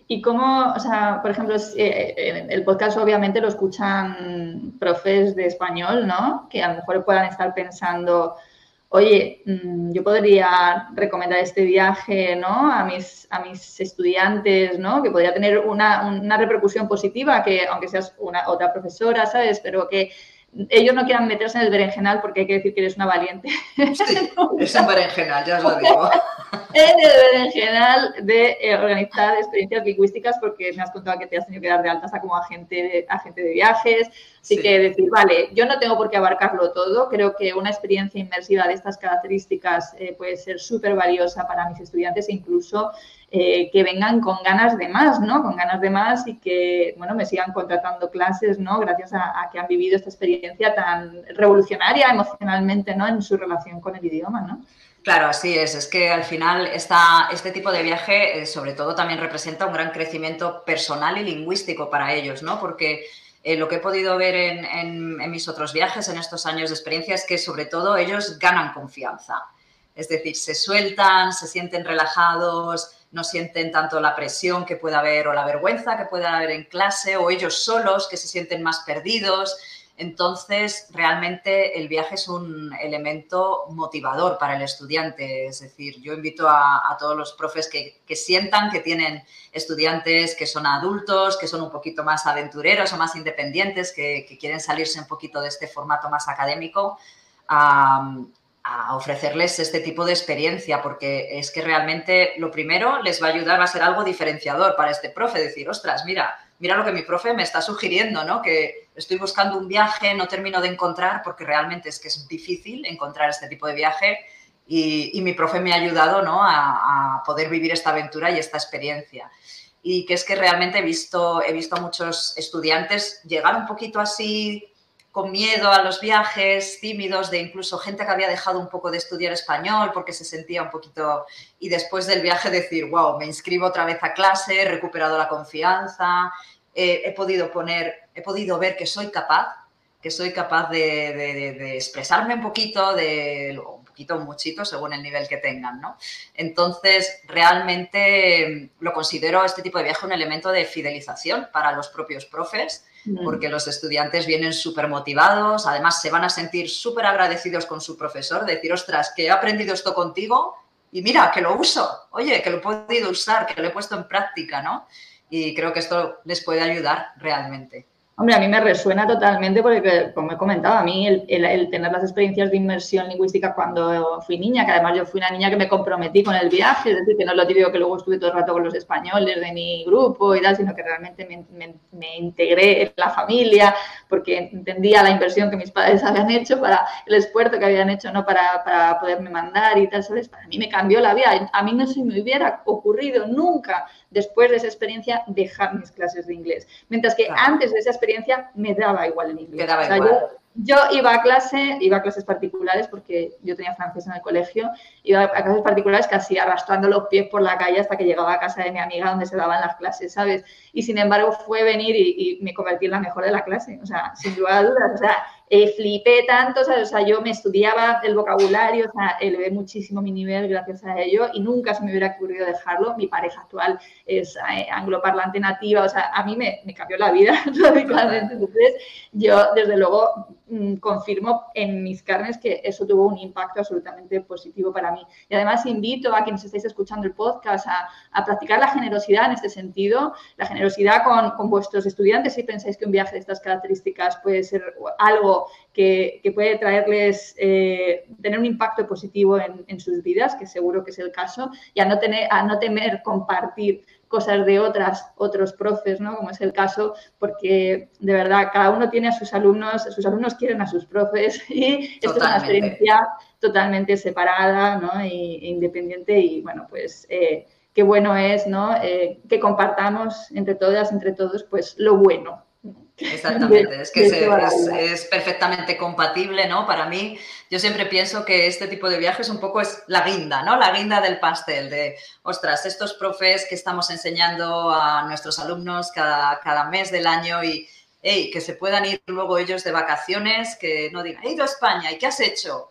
¿Y cómo, o sea, por ejemplo, eh, el podcast obviamente lo escuchan profes de español, ¿no? Que a lo mejor puedan estar pensando, oye, mm, yo podría recomendar este viaje, ¿no? A mis, a mis estudiantes, ¿no? Que podría tener una, una repercusión positiva, que aunque seas una otra profesora, ¿sabes? Pero que ellos no quieran meterse en el berenjenal porque hay que decir que eres una valiente. Sí, es un berenjenal, ya os lo digo. en el berenjenal de eh, organizar experiencias lingüísticas porque me has contado que te has tenido que dar de alta como agente agente de viajes. Así que decir, vale, yo no tengo por qué abarcarlo todo. Creo que una experiencia inmersiva de estas características eh, puede ser súper valiosa para mis estudiantes e incluso eh, que vengan con ganas de más, ¿no? Con ganas de más y que, bueno, me sigan contratando clases, ¿no? Gracias a, que han vivido esta experiencia tan revolucionaria emocionalmente, ¿no? En su relación con el idioma, ¿no? Claro, así es. Es que al final esta, este tipo de viaje, eh, sobre todo, también representa un gran crecimiento personal y lingüístico para ellos, ¿no? Porque eh, lo que he podido ver en, en, mis otros viajes, en estos años de experiencia, es que sobre todo ellos ganan confianza. Es decir, se sueltan, se sienten relajados, no sienten tanto la presión que pueda haber o la vergüenza que pueda haber en clase o ellos solos que se sienten más perdidos. Entonces, realmente el viaje es un elemento motivador para el estudiante. Es decir, yo invito a, todos los profes que, sientan que tienen estudiantes que son adultos, que son un poquito más aventureros o más independientes, que, quieren salirse un poquito de este formato más académico, a, a ofrecerles este tipo de experiencia, porque es que realmente lo primero les va a ayudar, va a ser algo diferenciador para este profe, decir, ostras, mira, mira lo que mi profe me está sugiriendo, ¿no? Que estoy buscando un viaje, no termino de encontrar, porque realmente es que es difícil encontrar este tipo de viaje y, mi profe me ha ayudado, ¿no? A, poder vivir esta aventura y esta experiencia. Y que es que realmente he visto, he visto a muchos estudiantes llegar un poquito así con miedo a los viajes, tímidos, de incluso gente que había dejado un poco de estudiar español porque se sentía un poquito... Y después del viaje decir, wow, me inscribo otra vez a clase, he recuperado la confianza, he podido poner, he podido ver que soy capaz, que soy capaz de, expresarme un poquito, de un poquito, un muchito, según el nivel que tengan, ¿no? Entonces, realmente lo considero este tipo de viaje un elemento de fidelización para los propios profes Mm. porque los estudiantes vienen súper motivados, además se van a sentir súper agradecidos con su profesor, decir, ostras, que he aprendido esto contigo y mira, que lo uso, oye, que lo he podido usar, que lo he puesto en práctica, ¿no? Y creo que esto les puede ayudar realmente. Hombre, a mí me resuena totalmente porque, como he comentado, a mí el, tener las experiencias de inmersión lingüística cuando fui niña, que además yo fui una niña que me comprometí con el viaje, es decir, que no es lo típico que luego estuve todo el rato con los españoles de mi grupo y tal, sino que realmente me, integré en la familia, porque entendía la inversión que mis padres habían hecho, para el esfuerzo que habían hecho, ¿no? Para, para poderme mandar y tal, ¿sabes? Para mí me cambió la vida. A mí no se me hubiera ocurrido nunca después de esa experiencia dejar mis clases de inglés. Mientras que antes de esa experiencia me daba igual el inglés. Me daba igual. Yo iba a clase, iba a clases particulares porque yo tenía francés en el colegio, iba a clases particulares casi arrastrando los pies por la calle hasta que llegaba a casa de mi amiga donde se daban las clases, ¿sabes? Y sin embargo fue venir y, y me convertí en la mejor de la clase, o sea, sin duda dudas, o sea, eh, flipé tanto, o sea, yo me estudiaba el vocabulario, o sea, elevé muchísimo mi nivel gracias a ello y nunca se me hubiera ocurrido dejarlo. Mi pareja actual es eh, angloparlante nativa, o sea, a mí me, cambió la vida radicalmente. Entonces, yo desde luego mm, confirmo en mis carnes que eso tuvo un impacto absolutamente positivo para mí. Y además invito a quienes estáis escuchando el podcast a, a practicar la generosidad en este sentido, la generosidad con, con vuestros estudiantes si pensáis que un viaje de estas características puede ser algo que, puede traerles, eh, tener un impacto positivo en, sus vidas, que seguro que es el caso, y a no, tener, a no temer compartir cosas de otras, otros profes, ¿no? Como es el caso, porque de verdad cada uno tiene a sus alumnos, sus alumnos quieren a sus profes y esto es una experiencia totalmente separada, ¿no? E, independiente y bueno, pues eh, qué bueno es, ¿no? Eh, que compartamos entre todas, entre todos, pues lo bueno, Exactamente, es que es, perfectamente compatible, ¿no? Para mí, yo siempre pienso que este tipo de viajes un poco es la guinda, ¿no? La guinda del pastel, de, ostras, estos profes que estamos enseñando a nuestros alumnos cada, cada mes del año y, hey, que se puedan ir luego ellos de vacaciones, que no digan, he ido a España, ¿y qué has hecho?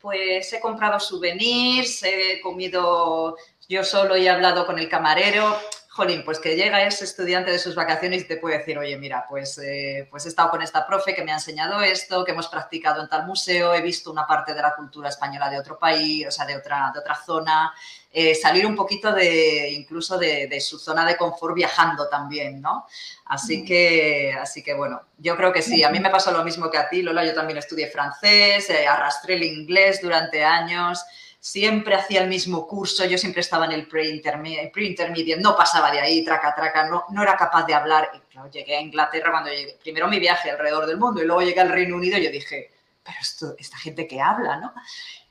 Pues he comprado souvenirs, he comido yo solo y he hablado con el camarero jolín, pues que llega ese estudiante de sus vacaciones y te puede decir, oye, mira, pues, eh, pues he estado con esta profe que me ha enseñado esto, que hemos practicado en tal museo, he visto una parte de la cultura española de otro país, o sea, de otra, de otra zona, eh, salir un poquito de, incluso de, su zona de confort viajando también, ¿no? Así mm. que, así que, bueno, yo creo que sí, a mí me pasó lo mismo que a ti, Lola, yo también estudié francés, eh, arrastré el inglés durante años, siempre hacía el mismo curso, yo siempre estaba en el pre-intermediate, no pasaba de ahí, traca, traca, no, no era capaz de hablar. Y llegué a Inglaterra cuando llegué, primero mi viaje alrededor del mundo y luego llegué al Reino Unido y yo dije, pero esto, esta gente que habla, ¿no?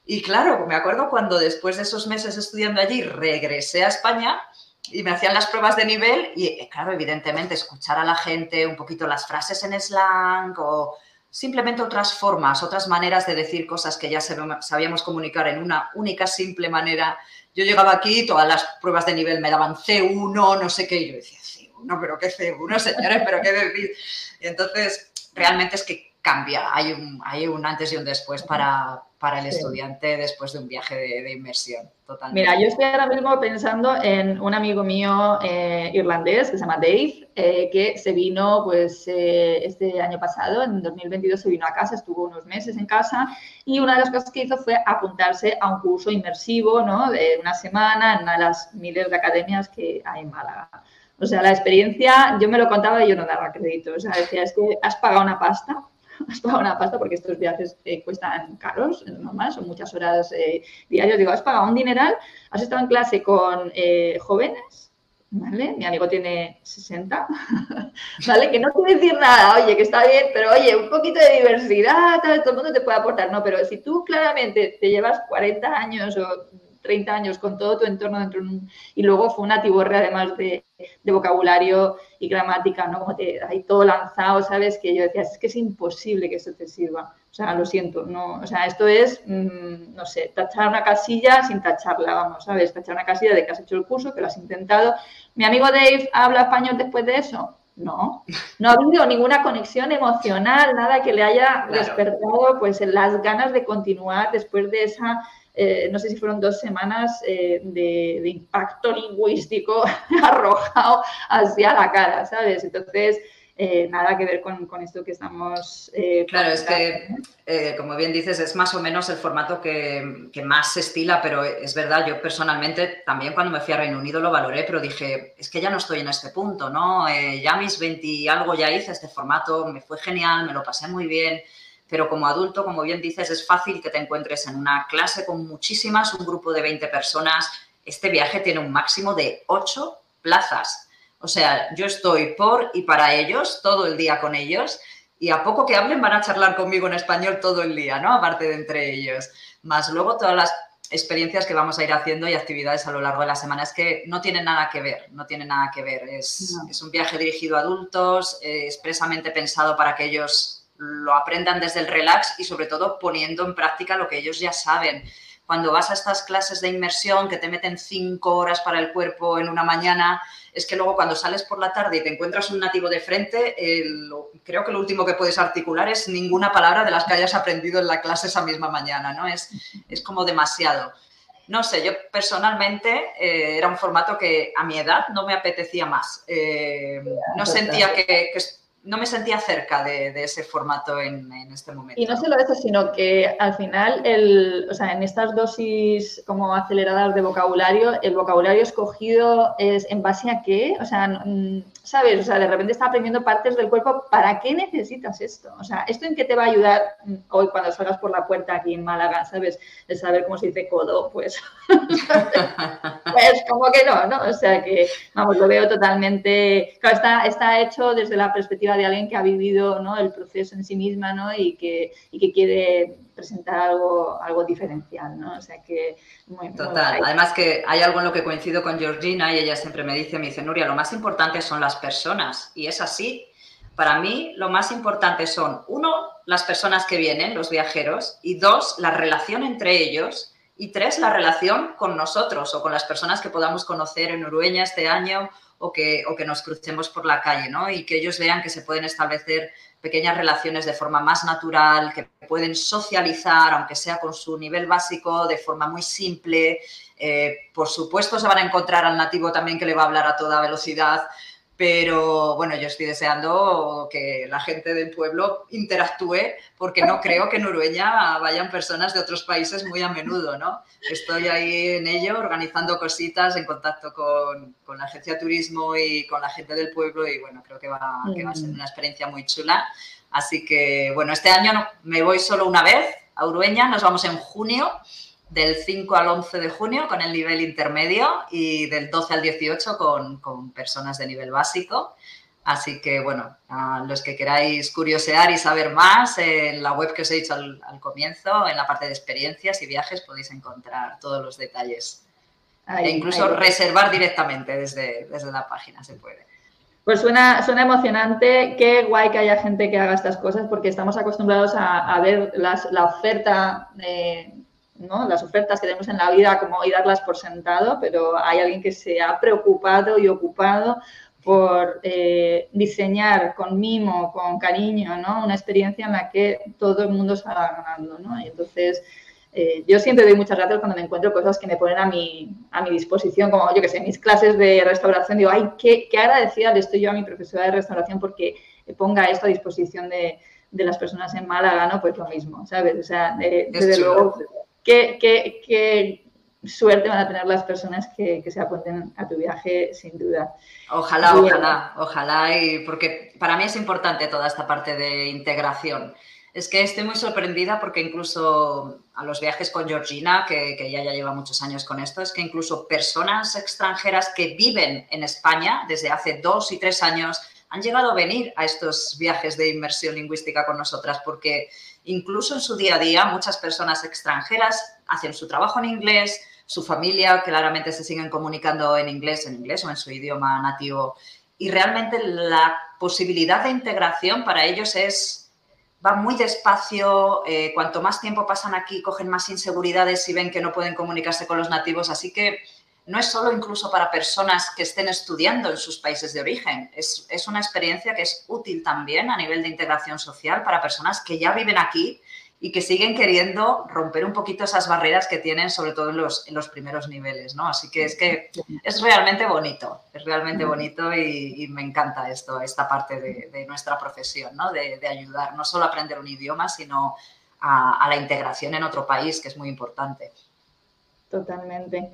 Y claro, me acuerdo cuando después de esos meses estudiando allí regresé a España y me hacían las pruebas de nivel y, eh, claro, evidentemente escuchar a la gente un poquito las frases en slang o simplemente otras formas, otras maneras de decir cosas que ya sabíamos comunicar en una única, simple manera. Yo llegaba aquí, todas las pruebas de nivel me daban C1, no sé qué, y yo decía, C1, pero qué C1, señores, pero qué decir. Y entonces, realmente es que cambia, hay un, hay un antes y un después para, para el estudiante después de un viaje de, inmersión. Totalmente. Mira, yo estoy ahora mismo pensando en un amigo mío eh, irlandés que se llama Dave, eh, que se vino pues eh, este año pasado, en 2022 se vino a casa, estuvo unos meses en casa y una de las cosas que hizo fue apuntarse a un curso inmersivo, ¿no? De una semana en una de las miles de academias que hay en Málaga. O sea, la experiencia, yo me lo contaba y yo no daba crédito. O sea, decía, es que has pagado una pasta has pagado una pasta porque estos viajes eh, cuestan caros, normal, son muchas horas eh, diarias. Digo, has pagado un dineral, has estado en clase con eh, jóvenes, ¿vale? Mi amigo tiene 60, ¿vale? Que no quiere decir nada, oye, que está bien, pero oye, un poquito de diversidad, todo el mundo te puede aportar, no, pero si tú claramente te llevas 40 años o 30 años con todo tu entorno dentro de un... Y luego fue una tiborre además de, vocabulario y gramática, ¿no? Como te ahí todo lanzado, ¿sabes? Que yo decía, es que es imposible que esto te sirva. O sea, lo siento, no, o sea, esto es, mm, no sé, tachar una casilla sin tacharla, vamos, ¿sabes? Tachar una casilla de que has hecho el curso, que lo has intentado. ¿Mi amigo Dave habla español después de eso? No, no ha habido ninguna conexión emocional, nada que le haya despertado pues las ganas de continuar después de esa eh, no sé si fueron dos semanas eh, de, impacto lingüístico arrojado hacia la cara, ¿sabes? Entonces, eh, nada que ver con, esto que estamos... claro, es que, como bien dices, es más o menos el formato que, que, más se estila, pero es verdad, yo personalmente también cuando me fui a Reino Unido lo valoré, pero dije, es que ya no estoy en este punto, ¿no? ya mis 20 y algo ya hice este formato, me fue genial, me lo pasé muy bien pero como adulto, como bien dices, es fácil que te encuentres en una clase con muchísimas, un grupo de 20 personas. Este viaje tiene un máximo de 8 plazas. O sea, yo estoy por y para ellos todo el día con ellos y a poco que hablen van a charlar conmigo en español todo el día, ¿no? Aparte de entre ellos. Más luego todas las experiencias que vamos a ir haciendo y actividades a lo largo de la semana. Es que no tienen nada que ver, no tienen nada que ver. Es, es un viaje dirigido a adultos, eh, expresamente pensado para que ellos lo aprendan desde el relax y sobre todo poniendo en práctica lo que ellos ya saben cuando vas a estas clases de inmersión que te meten cinco horas para el cuerpo en una mañana, es que luego cuando sales por la tarde y te encuentras un nativo de frente, creo que lo último que puedes articular es ninguna palabra de las que hayas aprendido en la clase esa misma mañana, ¿no? Es, es como demasiado. No sé, yo personalmente eh, era un formato que a mi edad no me apetecía más. Eh, no sentía que, que no me sentía cerca de, ese formato en, este momento. Y no solo eso, sino que al final, el, o sea, en estas dosis como aceleradas de vocabulario, el vocabulario escogido es en base a qué, o sea, ¿sabes? O sea, de repente está aprendiendo partes del cuerpo, ¿para qué necesitas esto? O sea, ¿esto en qué te va a ayudar mm, hoy cuando salgas por la puerta aquí en Málaga, ¿sabes? De saber cómo se dice codo, pues, pues como que no, ¿no? O sea que, vamos, lo veo totalmente, claro, está, está hecho desde la perspectiva de alguien que ha vivido ¿no? el proceso en sí misma ¿no? y, que, y que quiere presentar algo, algo diferencial, ¿no? O sea que... Total. Además que hay algo en lo que coincido con Georgina y ella siempre me dice, me dice, Nuria, lo más importante son las personas. Y es así. Para mí lo más importante son, uno, las personas que vienen, los viajeros, y dos, la relación entre ellos, y tres, la relación con nosotros o con las personas que podamos conocer en Urueña este año o que, o que nos crucemos por la calle, ¿no? Y que ellos vean que se pueden establecer pequeñas relaciones de forma más natural, que pueden socializar, aunque sea con su nivel básico, de forma muy simple. Eh, por supuesto, se van a encontrar al nativo también que le va a hablar a toda velocidad, pero bueno, yo estoy deseando que la gente del pueblo interactúe porque no creo que en Urueña vayan personas de otros países muy a menudo, ¿no? Estoy ahí en ello, organizando cositas, en contacto con, con la agencia de turismo y con la gente del pueblo y bueno, creo que va, que va a ser una experiencia muy chula. Así que bueno, este año me voy solo una vez a Urueña, nos vamos en junio del 5 al 11 de junio con el nivel intermedio y del 12 al 18 con, con personas de nivel básico. Así que, bueno, a los que queráis curiosear y saber más, en la web que os he dicho al, comienzo, en la parte de experiencias y viajes, podéis encontrar todos los detalles. e incluso reservar directamente desde, desde la página se puede. Pues suena, suena emocionante, qué guay que haya gente que haga estas cosas porque estamos acostumbrados a, a ver las, la oferta de, las ofertas que tenemos en la vida como y darlas por sentado, pero hay alguien que se ha preocupado y ocupado por eh, diseñar con mimo, con cariño, ¿no? Una experiencia en la que todo el mundo salga ganando, ¿no? Y entonces, eh, yo siempre doy muchas gracias cuando me encuentro cosas que me ponen a mi, a mi disposición, como yo que sé, mis clases de restauración, digo, ay, qué, qué agradecida le estoy yo a mi profesora de restauración porque ponga esto a disposición de, de las personas en Málaga, ¿no? Pues lo mismo, ¿sabes? O sea, desde luego qué, qué, qué, suerte van a tener las personas que, que, se apunten a tu viaje, sin duda. Ojalá, ojalá, ojalá, y porque para mí es importante toda esta parte de integración. Es que estoy muy sorprendida porque incluso a los viajes con Georgina, que, que ya, ya lleva muchos años con esto, es que incluso personas extranjeras que viven en España desde hace dos y tres años han llegado a venir a estos viajes de inmersión lingüística con nosotras porque Incluso en su día a día, muchas personas extranjeras hacen su trabajo en inglés, su familia claramente se siguen comunicando en inglés, en inglés o en su idioma nativo. Y realmente la posibilidad de integración para ellos es va muy despacio, eh, cuanto más tiempo pasan aquí, cogen más inseguridades y ven que no pueden comunicarse con los nativos. Así que no es solo incluso para personas que estén estudiando en sus países de origen, es, una experiencia que es útil también a nivel de integración social para personas que ya viven aquí y que siguen queriendo romper un poquito esas barreras que tienen, sobre todo en los, en los primeros niveles, ¿no? Así que es que es realmente bonito, es realmente bonito y, me encanta esto, esta parte de, nuestra profesión, ¿no? De, ayudar no solo a aprender un idioma, sino a la integración en otro país, que es muy importante. Totalmente.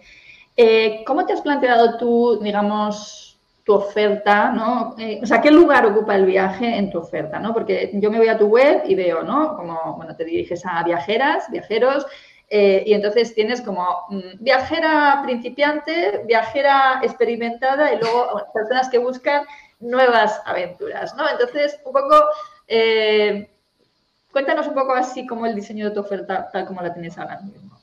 Eh, ¿Cómo te has planteado tú, digamos, tu oferta, ¿no? Eh, o sea, ¿qué lugar ocupa el viaje en tu oferta, ¿no? Porque yo me voy a tu web y veo, ¿no? Como, bueno, te diriges a viajeras, viajeros, eh, y entonces tienes como mm, viajera principiante, viajera experimentada y luego personas que buscan nuevas aventuras, ¿no? Entonces, un poco cuéntanos un poco así como el diseño de tu oferta, tal como la tienes ahora mismo.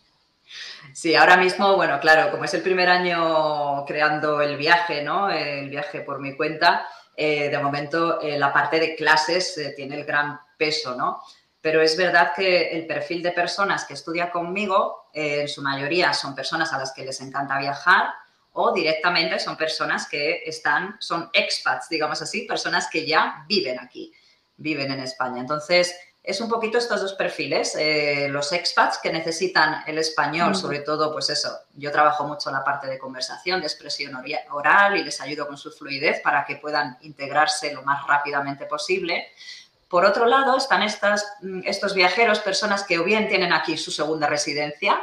Sí, ahora mismo, bueno, claro, como es el primer año creando el viaje, ¿no? El viaje por mi cuenta, eh, de momento eh, la parte de clases eh, tiene el gran peso, ¿no? Pero es verdad que el perfil de personas que estudia conmigo, en su mayoría son personas a las que les encanta viajar o directamente son personas que están, son expats, digamos así, personas que ya viven aquí, viven en España. Entonces, es un poquito estos dos perfiles, eh, los expats que necesitan el español, sobre todo, pues eso, yo trabajo mucho la parte de conversación, de expresión oral y les ayudo con su fluidez para que puedan integrarse lo más rápidamente posible. Por otro lado, están estas, mm, estos viajeros, personas que o bien tienen aquí su segunda residencia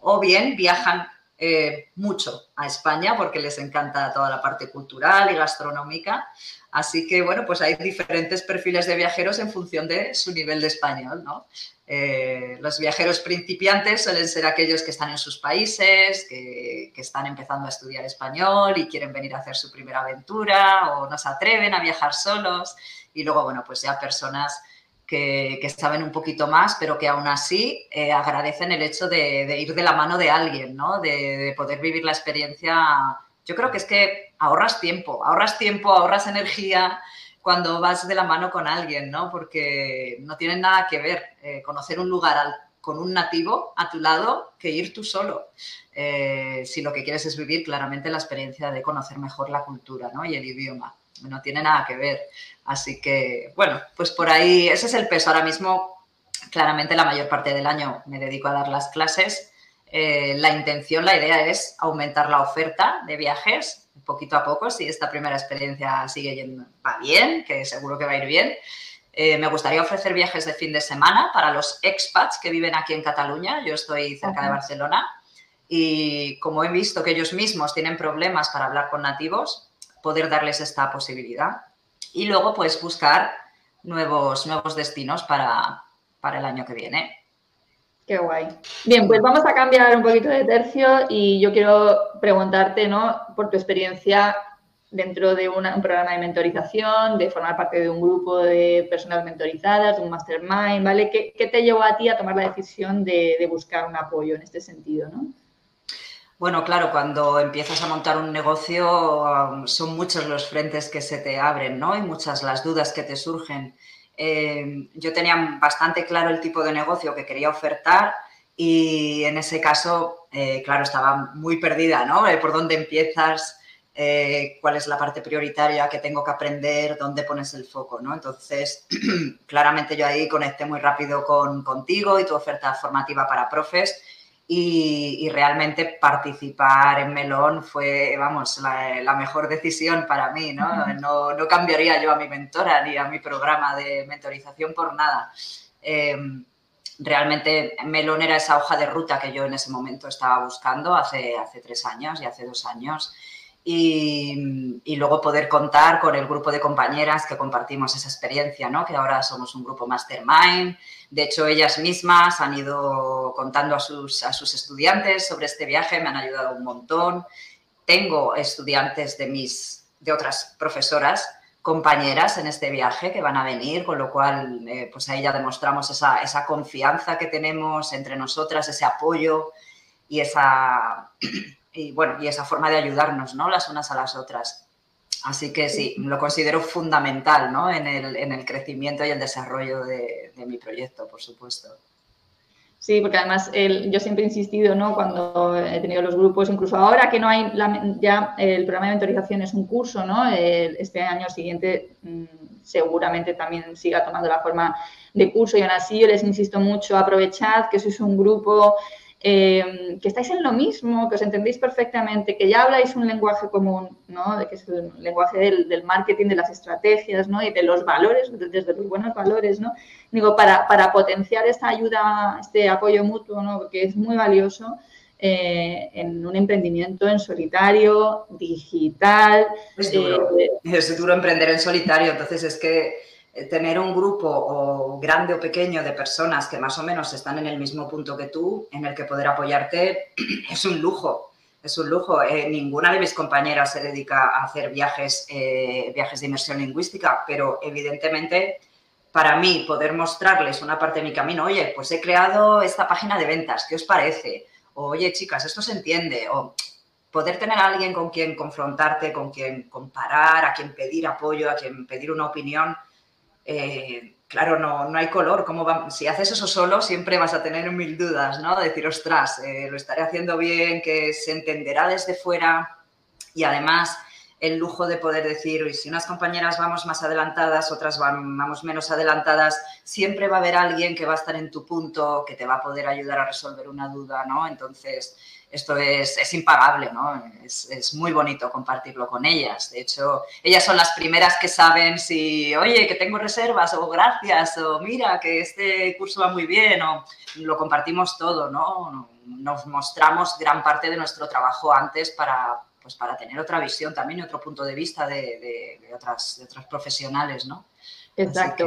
o bien viajan eh, mucho a España porque les encanta toda la parte cultural y gastronómica. Así que, bueno, pues hay diferentes perfiles de viajeros en función de su nivel de español, ¿no? Eh, los viajeros principiantes suelen ser aquellos que están en sus países, que, están empezando a estudiar español y quieren venir a hacer su primera aventura o no se atreven a viajar solos. Y luego, bueno, pues ya personas que, saben un poquito más, pero que aún así eh, agradecen el hecho de, ir de la mano de alguien, ¿no? de poder vivir la experiencia yo creo que es que ahorras tiempo, ahorras tiempo, ahorras energía cuando vas de la mano con alguien, ¿no? Porque no tiene nada que ver eh, conocer un lugar con un nativo a tu lado que ir tú solo. Eh, si lo que quieres es vivir claramente la experiencia de conocer mejor la cultura ¿no? y el idioma. No tiene nada que ver. Así que, bueno, pues por ahí ese es el peso. Ahora mismo, claramente la mayor parte del año me dedico a dar las clases eh, la intención, la idea es aumentar la oferta de viajes poquito a poco, si esta primera experiencia sigue yendo, va bien, que seguro que va a ir bien. Eh, me gustaría ofrecer viajes de fin de semana para los expats que viven aquí en Cataluña. Yo estoy cerca de Barcelona y como he visto que ellos mismos tienen problemas para hablar con nativos, poder darles esta posibilidad. Y luego, pues, buscar nuevos, nuevos destinos para, para el año que viene. Qué guay. Bien, pues vamos a cambiar un poquito de tercio y yo quiero preguntarte, ¿no? Por tu experiencia dentro de un programa de mentorización, de formar parte de un grupo de personas mentorizadas, de un mastermind, ¿vale? ¿Qué, te llevó a ti a tomar la decisión de, buscar un apoyo en este sentido, ¿no? Bueno, claro, cuando empiezas a montar un negocio um, son muchos los frentes que se te abren, ¿no? Y muchas las dudas que te surgen. Eh, yo tenía bastante claro el tipo de negocio que quería ofertar y en ese caso, eh, claro, estaba muy perdida, ¿no? Eh, ¿Por dónde empiezas? ¿Cuál es la parte prioritaria que tengo que aprender? ¿Dónde pones el foco? ¿no? Entonces, claramente yo ahí conecté muy rápido con, contigo y tu oferta formativa para profes y, realmente participar en Melón fue, vamos, la, mejor decisión para mí, ¿no? ¿no? cambiaría yo a mi mentora ni a mi programa de mentorización por nada. Em, realmente Melón era esa hoja de ruta que yo en ese momento estaba buscando hace, hace tres años y hace dos años. Y, luego poder contar con el grupo de compañeras que compartimos esa experiencia, ¿no? que ahora somos un grupo mastermind, de hecho, ellas mismas han ido contando a sus, a sus estudiantes sobre este viaje, me han ayudado un montón. Tengo estudiantes de, mis, de otras profesoras, compañeras en este viaje que van a venir, con lo cual eh, pues ahí ya demostramos esa, esa confianza que tenemos entre nosotras, ese apoyo y esa, y, bueno, y esa forma de ayudarnos ¿no? las unas a las otras. Así que sí, lo considero fundamental ¿no? en, el, crecimiento y el desarrollo de, mi proyecto, por supuesto. Sí, porque además yo siempre he insistido, ¿no? Cuando he tenido los grupos, incluso ahora que no hay ya el programa de mentorización es un curso, ¿no? este año siguiente mm, seguramente también siga tomando la forma de curso y aún así yo les insisto mucho, aprovechad que sois un grupo eh, que estáis en lo mismo, que os entendéis perfectamente, que ya habláis un lenguaje común, ¿no? De que es el lenguaje del, marketing, de las estrategias, ¿no? Y de los valores, desde los buenos valores, ¿no? Digo, para, para potenciar esta ayuda, este apoyo mutuo, ¿no? Porque es muy valioso. Eh, en un emprendimiento en solitario, digital. Es duro, eh, es duro emprender en solitario, entonces es que tener un grupo o grande o pequeño de personas que más o menos están en el mismo punto que tú, en el que poder apoyarte, es un lujo. Es un lujo. Eh, ninguna de mis compañeras se dedica a hacer viajes, eh, viajes de inmersión lingüística, pero evidentemente para mí poder mostrarles una parte de mi camino, oye, pues he creado esta página de ventas, ¿qué os parece? oye, chicas, esto se entiende, o poder tener a alguien con quien confrontarte, con quien comparar, a quien pedir apoyo, a quien pedir una opinión, eh, claro, no, no hay color. ¿Cómo Si haces eso solo, siempre vas a tener mil dudas, ¿no? decir, ostras, eh, lo estaré haciendo bien, que se entenderá desde fuera y además el lujo de poder decir, si unas compañeras vamos más adelantadas, otras vamos menos adelantadas, siempre va a haber alguien que va a estar en tu punto, que te va a poder ayudar a resolver una duda, ¿no? Entonces, esto es, impagable, ¿no? Es, muy bonito compartirlo con ellas. De hecho, ellas son las primeras que saben si, oye, que tengo reservas, o gracias, o mira, que este curso va muy bien, o lo compartimos todo, ¿no? Nos mostramos gran parte de nuestro trabajo antes para pues para tener otra visión también y otro punto de vista de, otras, de otros profesionales, ¿no? Exacto.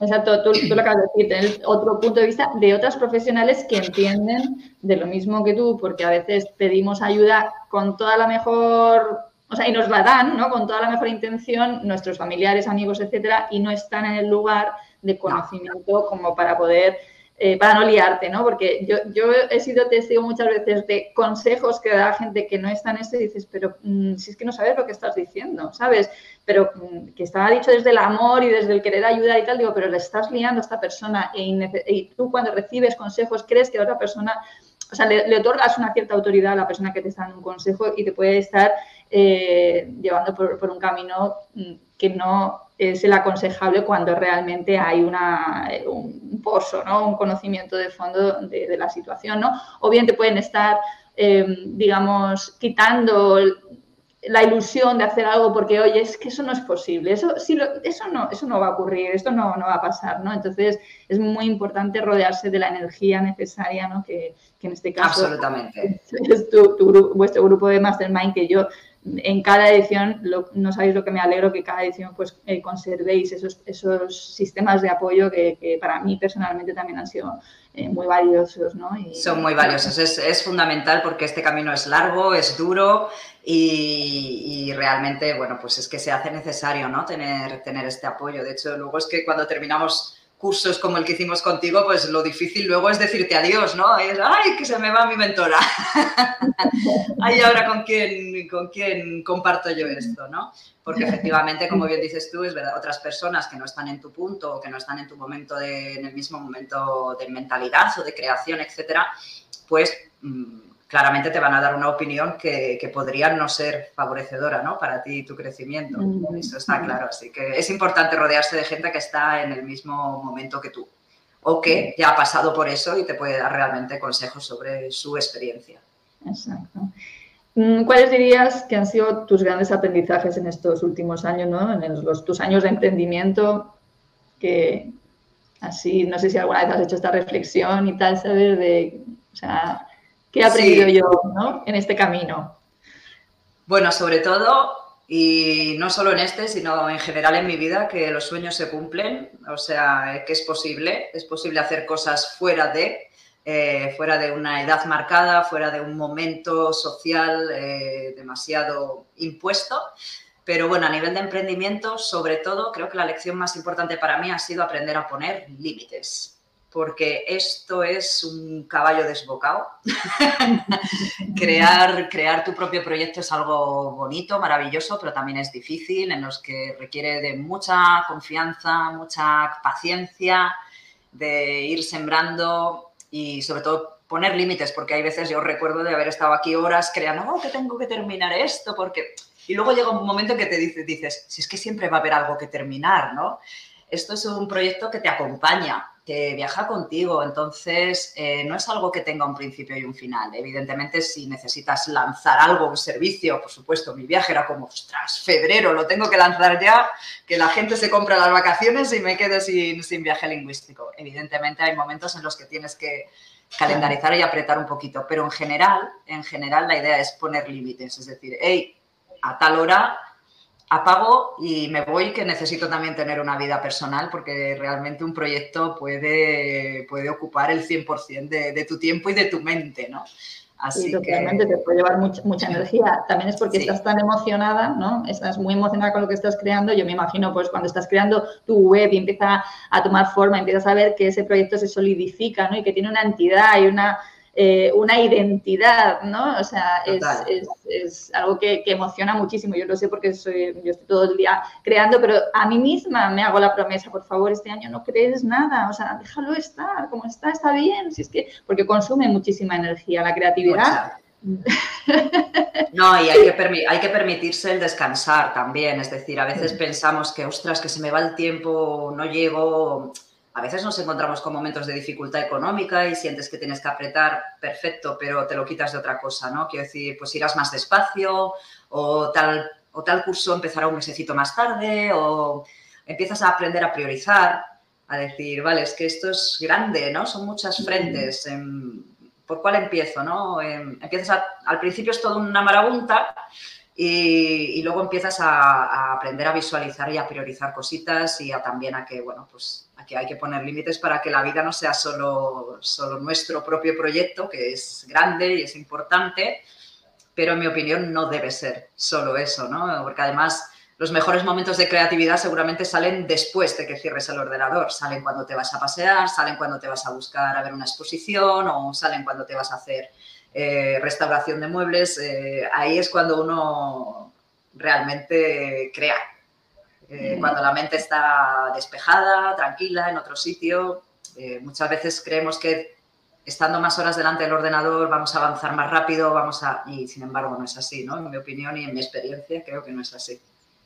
Exacto, tú, lo acabas de decir, tener otro punto de vista de otras profesionales que entienden de lo mismo que tú, porque a veces pedimos ayuda con toda la mejor, o sea, y nos la dan, ¿no? Con toda la mejor intención, nuestros familiares, amigos, etcétera, y no están en el lugar de conocimiento como para poder eh, para no liarte, ¿no? Porque yo, yo, he sido testigo muchas veces de consejos que da gente que no está en esto y dices, pero mm, si es que no sabes lo que estás diciendo, ¿sabes? Pero mm, que estaba dicho desde el amor y desde el querer ayudar y tal, digo, pero le estás liando a esta persona e y tú cuando recibes consejos crees que la otra persona, o sea, le, otorgas una cierta autoridad a la persona que te está dando un consejo y te puede estar eh, llevando por, un camino mm, que no es el aconsejable cuando realmente hay una, un pozo, ¿no? un conocimiento de fondo de, la situación. ¿no? O bien te pueden estar, eh, digamos, quitando la ilusión de hacer algo porque, oye, es que eso no es posible, eso, sí eso, no, eso no va a ocurrir, esto no, no va a pasar. ¿no? Entonces, es muy importante rodearse de la energía necesaria, ¿no? que, en este caso Absolutamente. es tu, vuestro grupo de Mastermind, que yo en cada edición, no sabéis lo que me alegro que cada edición pues eh, conservéis esos, esos sistemas de apoyo que, para mí personalmente también han sido eh, muy valiosos. Son muy valiosos, es, es, fundamental porque este camino es largo, es duro y, y, realmente, bueno, pues es que se hace necesario ¿no? tener, tener este apoyo. De hecho, luego es que cuando terminamos cursos como el que hicimos contigo, pues lo difícil luego es decirte adiós, ¿no? es, ay, que se me va mi mentora. ay, ahora con quién, con quién comparto yo esto, ¿no? Porque efectivamente, como bien dices tú, es verdad, otras personas que no están en tu punto o que no están en tu momento de, en el mismo momento de mentalidad o de creación, etcétera, pues mm, claramente te van a dar una opinión que, podría no ser favorecedora ¿no? para ti y tu crecimiento. Eso está claro. Así que es importante rodearse de gente que está en el mismo momento que tú o que ya ha pasado por eso y te puede dar realmente consejos sobre su experiencia. Exacto. Mm, ¿Cuáles dirías que han sido tus grandes aprendizajes en estos últimos años, ¿no? en los, tus años de emprendimiento? Que así, no sé si alguna vez has hecho esta reflexión y tal, ¿sabes? De, o sea, ¿Qué he aprendido yo en este camino? Bueno, sobre todo, y no solo en este, sino en general en mi vida, que los sueños se cumplen, o sea, que es posible, es posible hacer cosas fuera de, eh, fuera de una edad marcada, fuera de un momento social eh, demasiado impuesto. Pero bueno, a nivel de emprendimiento, sobre todo, creo que la lección más importante para mí ha sido aprender a poner límites porque esto es un caballo desbocado. crear, crear tu propio proyecto es algo bonito, maravilloso, pero también es difícil, en los que requiere de mucha confianza, mucha paciencia, de ir sembrando y sobre todo poner límites, porque hay veces yo recuerdo de haber estado aquí horas creando, oh, que tengo que terminar esto, porque... Y luego llega un momento en que te dices, dices, si es que siempre va a haber algo que terminar, ¿no? Esto es un proyecto que te acompaña, que viaja contigo, entonces eh, no es algo que tenga un principio y un final. Evidentemente, si necesitas lanzar algo, un servicio, por supuesto, mi viaje era como, ostras, febrero, lo tengo que lanzar ya, que la gente se compra las vacaciones y me quedo sin, sin viaje lingüístico. Evidentemente, hay momentos en los que tienes que calendarizar y apretar un poquito, pero en general, en general la idea es poner límites, es decir, hey, a tal hora apago y me voy, que necesito también tener una vida personal, porque realmente un proyecto puede, puede ocupar el 100% de, de, tu tiempo y de tu mente, ¿no? Así totalmente, te puede llevar mucha, mucha energía. También es porque estás tan emocionada, ¿no? Estás muy emocionada con lo que estás creando. Yo me imagino, pues, cuando estás creando tu web y empieza a tomar forma, empiezas a ver que ese proyecto se solidifica, ¿no? Y que tiene una entidad y una eh, una identidad, ¿no? O sea, es, algo que, emociona muchísimo. Yo lo sé porque soy, yo estoy todo el día creando, pero a mí misma me hago la promesa, por favor, este año no crees nada, o sea, déjalo estar, como está, está bien, si es que, porque consume muchísima energía la creatividad. No, y hay que, hay que permitirse el descansar también. Es decir, a veces pensamos que, ostras, que se me va el tiempo, no llego a veces nos encontramos con momentos de dificultad económica y sientes que tienes que apretar, perfecto, pero te lo quitas de otra cosa, ¿no? Quiero decir, pues irás más despacio o tal, o tal curso empezará un mesecito más tarde o empiezas a aprender a priorizar, a decir, vale, es que esto es grande, ¿no? Son muchas frentes. Em, ¿Por cuál empiezo, no? Em, empiezas al principio es todo una marabunta y, luego empiezas a, a, aprender a visualizar y a priorizar cositas y a también a que, bueno, pues que hay que poner límites para que la vida no sea solo, solo nuestro propio proyecto, que es grande y es importante, pero en mi opinión no debe ser solo eso, ¿no? Porque además los mejores momentos de creatividad seguramente salen después de que cierres el ordenador, salen cuando te vas a pasear, salen cuando te vas a buscar a ver una exposición o salen cuando te vas a hacer eh, restauración de muebles, eh, ahí es cuando uno realmente crea eh, cuando la mente está despejada, tranquila, en otro sitio. Eh, muchas veces creemos que estando más horas delante del ordenador vamos a avanzar más rápido, vamos a... Y sin embargo no es así, ¿no? En mi opinión y en mi experiencia creo que no es así.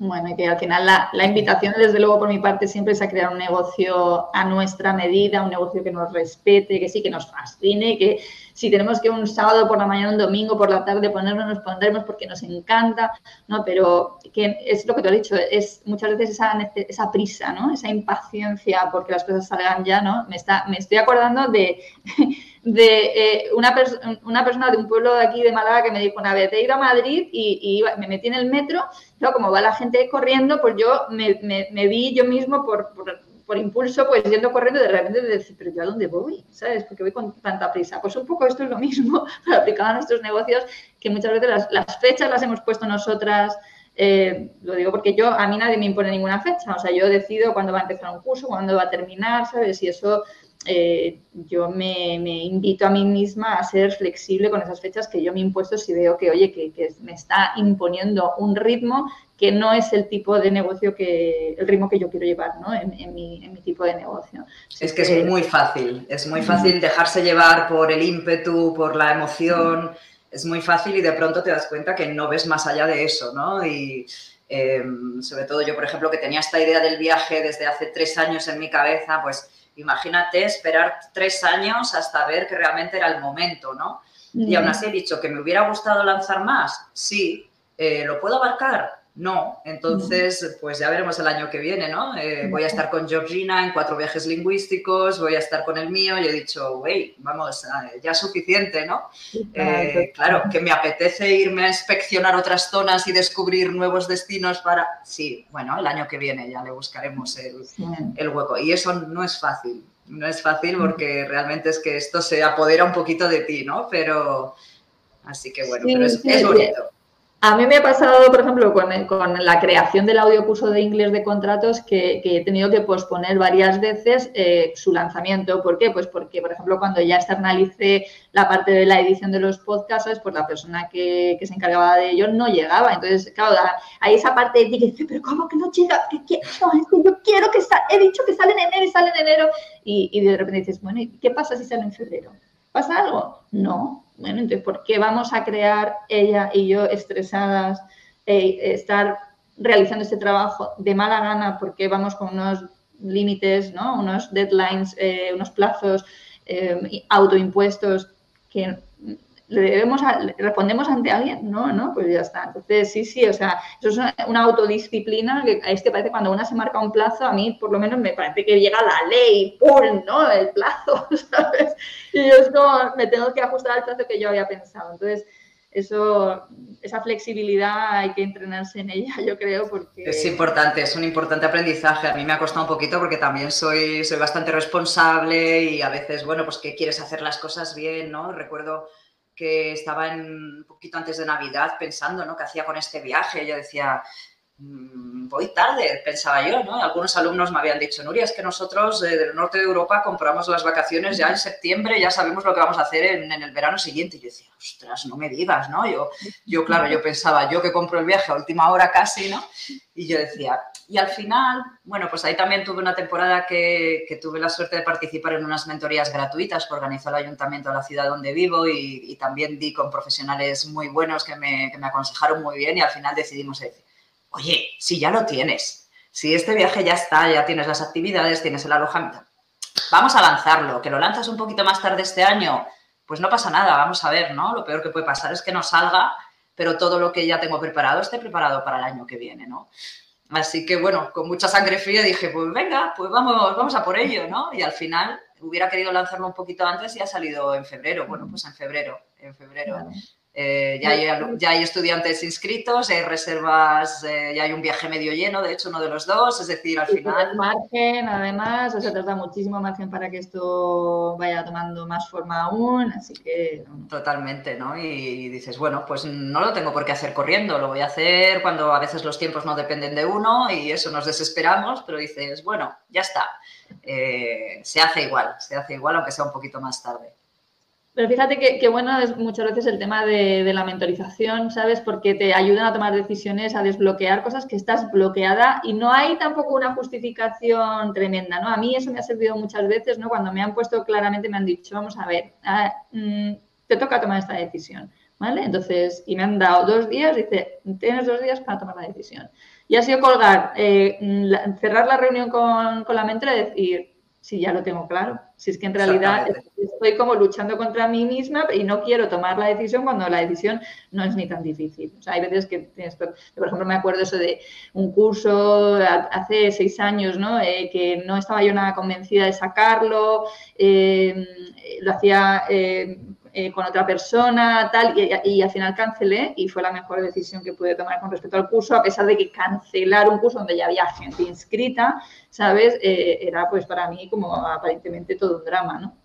Bueno, y que al final la, la, invitación, desde luego, por mi parte, siempre es a crear un negocio a nuestra medida, un negocio que nos respete, que sí, que nos fascine, que si tenemos que un sábado por la mañana, un domingo por la tarde ponernos, nos pondremos porque nos encanta, ¿no? Pero que es lo que te he dicho, es muchas veces esa, esa prisa, ¿no? Esa impaciencia porque las cosas salgan ya, ¿no? Me, está, me estoy acordando de, de eh, una, una persona de un pueblo de aquí de Málaga que me dijo una vez, he ido a Madrid y, me metí en el metro, ¿no? como va la gente corriendo, pues yo me, me, vi yo mismo por por impulso, pues yendo corriendo, de repente decir, pero yo a dónde voy, ¿sabes? Porque voy con tanta prisa. Pues un poco esto es lo mismo para aplicar a nuestros negocios, que muchas veces las, fechas las hemos puesto nosotras. Eh, lo digo porque yo, a mí nadie me impone ninguna fecha, o sea, yo decido cuándo va a empezar un curso, cuándo va a terminar, ¿sabes? Y eso eh, yo me, invito a mí misma a ser flexible con esas fechas que yo me he impuesto si veo que, oye, que, que me está imponiendo un ritmo que no es el tipo de negocio que, el ritmo que yo quiero llevar ¿no? en, mi, en mi, tipo de negocio. es que, es muy fácil, es muy fácil dejarse llevar por el ímpetu, por la emoción, es muy fácil y de pronto te das cuenta que no ves más allá de eso, ¿no? Y em, sobre todo yo, por ejemplo, que tenía esta idea del viaje desde hace tres años en mi cabeza, pues imagínate esperar tres años hasta ver que realmente era el momento, ¿no? Y aún así he dicho que me hubiera gustado lanzar más, sí, eh, ¿lo puedo abarcar? No, entonces pues ya veremos el año que viene, ¿no? Eh, voy a estar con Georgina en cuatro viajes lingüísticos, voy a estar con el mío y he dicho, wey, vamos, eh, ya es suficiente, ¿no? Eh, claro, que me apetece irme a inspeccionar otras zonas y descubrir nuevos destinos para... Sí, bueno, el año que viene ya le buscaremos el, hueco. Y eso no es fácil, no es fácil porque realmente es que esto se apodera un poquito de ti, ¿no? Pero... Así que bueno, pero es, es bonito. A mí me ha pasado, por ejemplo, con, la creación del audio curso de inglés de contratos que, he tenido que posponer varias veces eh, su lanzamiento. ¿Por qué? Pues porque, por ejemplo, cuando ya externalicé la parte de la edición de los podcasts, pues la persona que, se encargaba de ello no llegaba. Entonces, claro, hay esa parte de ti que dice, pero ¿cómo que no llega? ¿Qué, No, es que yo quiero que salga, he dicho que sale en enero y sale en enero. Y, y de repente dices, bueno, ¿y qué pasa si sale en febrero? ¿Pasa algo? No. Bueno, entonces, ¿por qué vamos a crear ella y yo estresadas, eh, estar realizando este trabajo de mala gana porque vamos con unos límites, ¿no? unos deadlines, eh, unos plazos eh, autoimpuestos que le debemos respondemos ante alguien, no, no, pues ya está. Entonces, sí, sí, o sea, eso es una, autodisciplina que es que parece cuando una se marca un plazo, a mí por lo menos me parece que llega la ley, ¡pum! ¿no? El plazo, ¿sabes? Y yo es como, me tengo que ajustar al plazo que yo había pensado. Entonces, eso, esa flexibilidad hay que entrenarse en ella, yo creo, porque... Es importante, es un importante aprendizaje. A mí me ha costado un poquito porque también soy, soy bastante responsable y a veces, bueno, pues que quieres hacer las cosas bien, ¿no? Recuerdo que estaba un poquito antes de Navidad pensando, ¿no? ¿Qué hacía con este viaje? Yo decía, Mm, voy tarde, pensaba yo, ¿no? Algunos alumnos me habían dicho, Nuria, es que nosotros eh, del norte de Europa compramos las vacaciones ya en septiembre, ya sabemos lo que vamos a hacer en, el verano siguiente. Y yo decía, ostras, no me digas, ¿no? Yo, yo, claro, yo pensaba, yo que compro el viaje a última hora casi, ¿no? Y yo decía, y al final, bueno, pues ahí también tuve una temporada que, tuve la suerte de participar en unas mentorías gratuitas que organizó el ayuntamiento de la ciudad donde vivo y, también di con profesionales muy buenos que me, que me aconsejaron muy bien y al final decidimos decir, oye, si ya lo tienes, si este viaje ya está, ya tienes las actividades, tienes el alojamiento, vamos a lanzarlo, que lo lanzas un poquito más tarde este año, pues no pasa nada, vamos a ver, ¿no? Lo peor que puede pasar es que no salga, pero todo lo que ya tengo preparado esté preparado para el año que viene, ¿no? Así que bueno, con mucha sangre fría dije, pues venga, pues vamos, vamos a por ello, ¿no? Y al final hubiera querido lanzarlo un poquito antes y ha salido en febrero. Bueno, pues en febrero, en febrero. Eh, ya, hay, ya, hay, estudiantes inscritos, hay reservas, eh, ya hay un viaje medio lleno, de hecho, uno de los dos, es decir, al final... margen, además, o sea, te da muchísimo margen para que esto vaya tomando más forma aún, así que... Totalmente, ¿no? Y, dices, bueno, pues no lo tengo por qué hacer corriendo, lo voy a hacer cuando a veces los tiempos no dependen de uno y eso nos desesperamos, pero dices, bueno, ya está, eh, se hace igual, se hace igual aunque sea un poquito más tarde. Pero fíjate que, bueno es muchas veces el tema de, la mentorización, ¿sabes? Porque te ayudan a tomar decisiones, a desbloquear cosas que estás bloqueada y no hay tampoco una justificación tremenda, ¿no? A mí eso me ha servido muchas veces, ¿no? Cuando me han puesto claramente, me han dicho, vamos a ver, ah, mm, te toca tomar esta decisión, ¿vale? Entonces, y me han dado dos días, dice, tienes dos días para tomar la decisión. Y ha sido colgar, eh, cerrar la reunión con, con la mentora y decir, si ya lo tengo claro. Si es que en realidad estoy como luchando contra mí misma y no quiero tomar la decisión cuando la decisión no es ni tan difícil. O sea, hay veces que tienes, por ejemplo, me acuerdo eso de un curso hace seis años, ¿no? Eh, que no estaba yo nada convencida de sacarlo, eh, lo hacía eh, eh, con otra persona, tal, y, al final cancelé y fue la mejor decisión que pude tomar con respecto al curso, a pesar de que cancelar un curso donde ya había gente inscrita, ¿sabes? Eh, era pues para mí como aparentemente todo un drama, ¿no?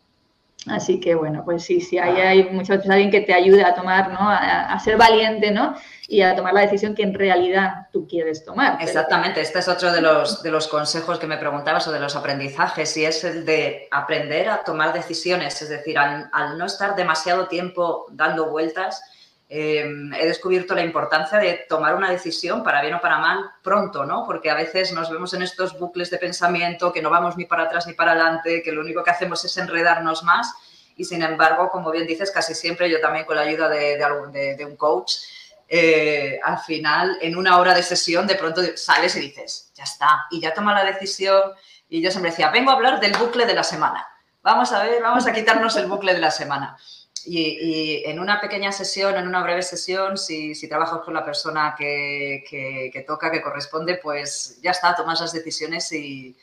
Así que bueno, pues sí, sí, ahí hay muchas veces alguien que te ayude a tomar, ¿no? A, ser valiente, ¿no? Y a tomar la decisión que en realidad tú quieres tomar. Exactamente, este es otro de los, de los consejos que me preguntabas o de los aprendizajes y es el de aprender a tomar decisiones, es decir, al, no estar demasiado tiempo dando vueltas, em, he descubierto la importancia de tomar una decisión, para bien o para mal, pronto, ¿no? Porque a veces nos vemos en estos bucles de pensamiento que no vamos ni para atrás ni para adelante, que lo único que hacemos es enredarnos más y sin embargo, como bien dices, casi siempre yo también con la ayuda de, un coach, eh, al final, en una hora de sesión, de pronto sales y dices, ya está, y ya toma la decisión. Y yo siempre decía, vengo a hablar del bucle de la semana. Vamos a ver, vamos a quitarnos el bucle de la semana. Y, en una pequeña sesión, en una breve sesión, si, si trabajas con la persona que, que, toca, que corresponde, pues ya está, tomas las decisiones y,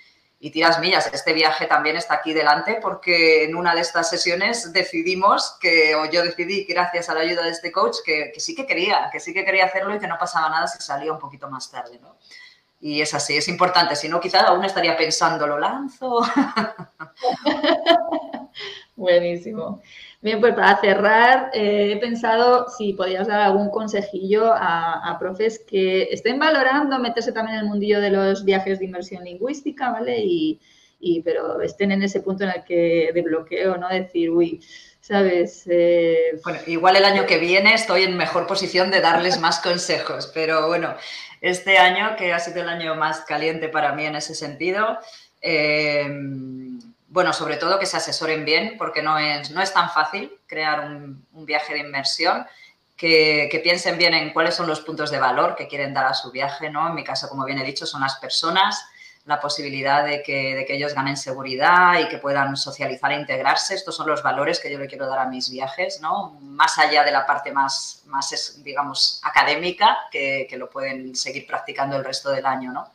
y tiras millas. Este viaje también está aquí delante porque en una de estas sesiones decidimos que, o yo decidí, gracias a la ayuda de este coach, que, sí que quería, que sí que quería hacerlo y que no pasaba nada si salía un poquito más tarde, ¿no? Y es así, es importante. Si no, quizás aún estaría pensando, ¿lo lanzo? Buenísimo. Bien, pues para cerrar, eh, he pensado si podías dar algún consejillo a, profes que estén valorando meterse también en el mundillo de los viajes de inversión lingüística, ¿vale? Y, pero estén en ese punto en el que de bloqueo, ¿no? Decir, uy, ¿sabes? Eh, bueno, igual el año que viene estoy en mejor posición de darles más consejos, pero bueno, este año, que ha sido el año más caliente para mí en ese sentido, eh, bueno, sobre todo que se asesoren bien, porque no es, no es tan fácil crear un, viaje de inversión, que, piensen bien en cuáles son los puntos de valor que quieren dar a su viaje, ¿no? En mi caso, como bien he dicho, son las personas, la posibilidad de que, ellos ganen seguridad y que puedan socializar e integrarse. Estos son los valores que yo le quiero dar a mis viajes, ¿no? Más allá de la parte más, más digamos, académica, que, que lo pueden seguir practicando el resto del año, ¿no?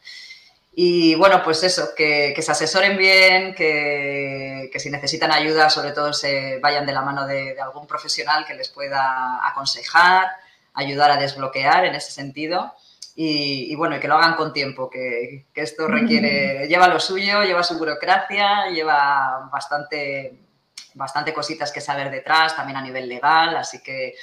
Y bueno, pues eso, que, se asesoren bien, que, si necesitan ayuda, sobre todo se vayan de la mano de, algún profesional que les pueda aconsejar, ayudar a desbloquear en ese sentido. Y, bueno, y que lo hagan con tiempo, que, esto requiere, lleva lo suyo, lleva su burocracia, lleva bastante bastante cositas que saber detrás, también a nivel legal, así que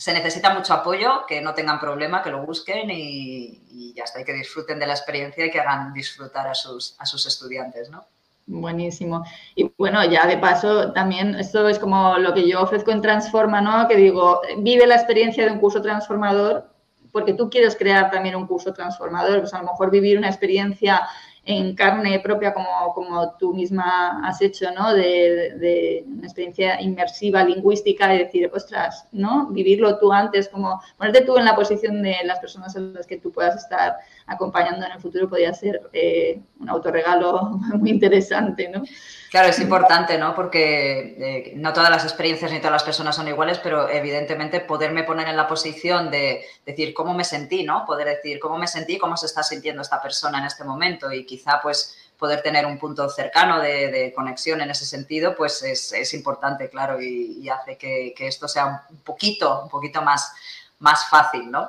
se necesita mucho apoyo, que no tengan problema, que lo busquen y, ya está, y que disfruten de la experiencia y que hagan disfrutar a sus, a sus estudiantes, ¿no? Buenísimo. Y bueno, ya de paso, también esto es como lo que yo ofrezco en Transforma, ¿no? Que digo, vive la experiencia de un curso transformador porque tú quieres crear también un curso transformador, pues a lo mejor vivir una experiencia en carne propia como, como tú misma has hecho, ¿no? De, una experiencia inmersiva, lingüística, y decir, ostras, ¿no? Vivirlo tú antes, como ponerte tú en la posición de las personas a las que tú puedas estar acompañando en el futuro podría ser eh, un autorregalo muy interesante, ¿no? Claro, es importante, ¿no? Porque eh, no todas las experiencias ni todas las personas son iguales, pero evidentemente poderme poner en la posición de decir cómo me sentí, ¿no? Poder decir cómo me sentí, cómo se está sintiendo esta persona en este momento y quizá pues poder tener un punto cercano de, conexión en ese sentido, pues es, importante, claro, y, hace que, que, esto sea un poquito, un poquito más, más fácil, ¿no?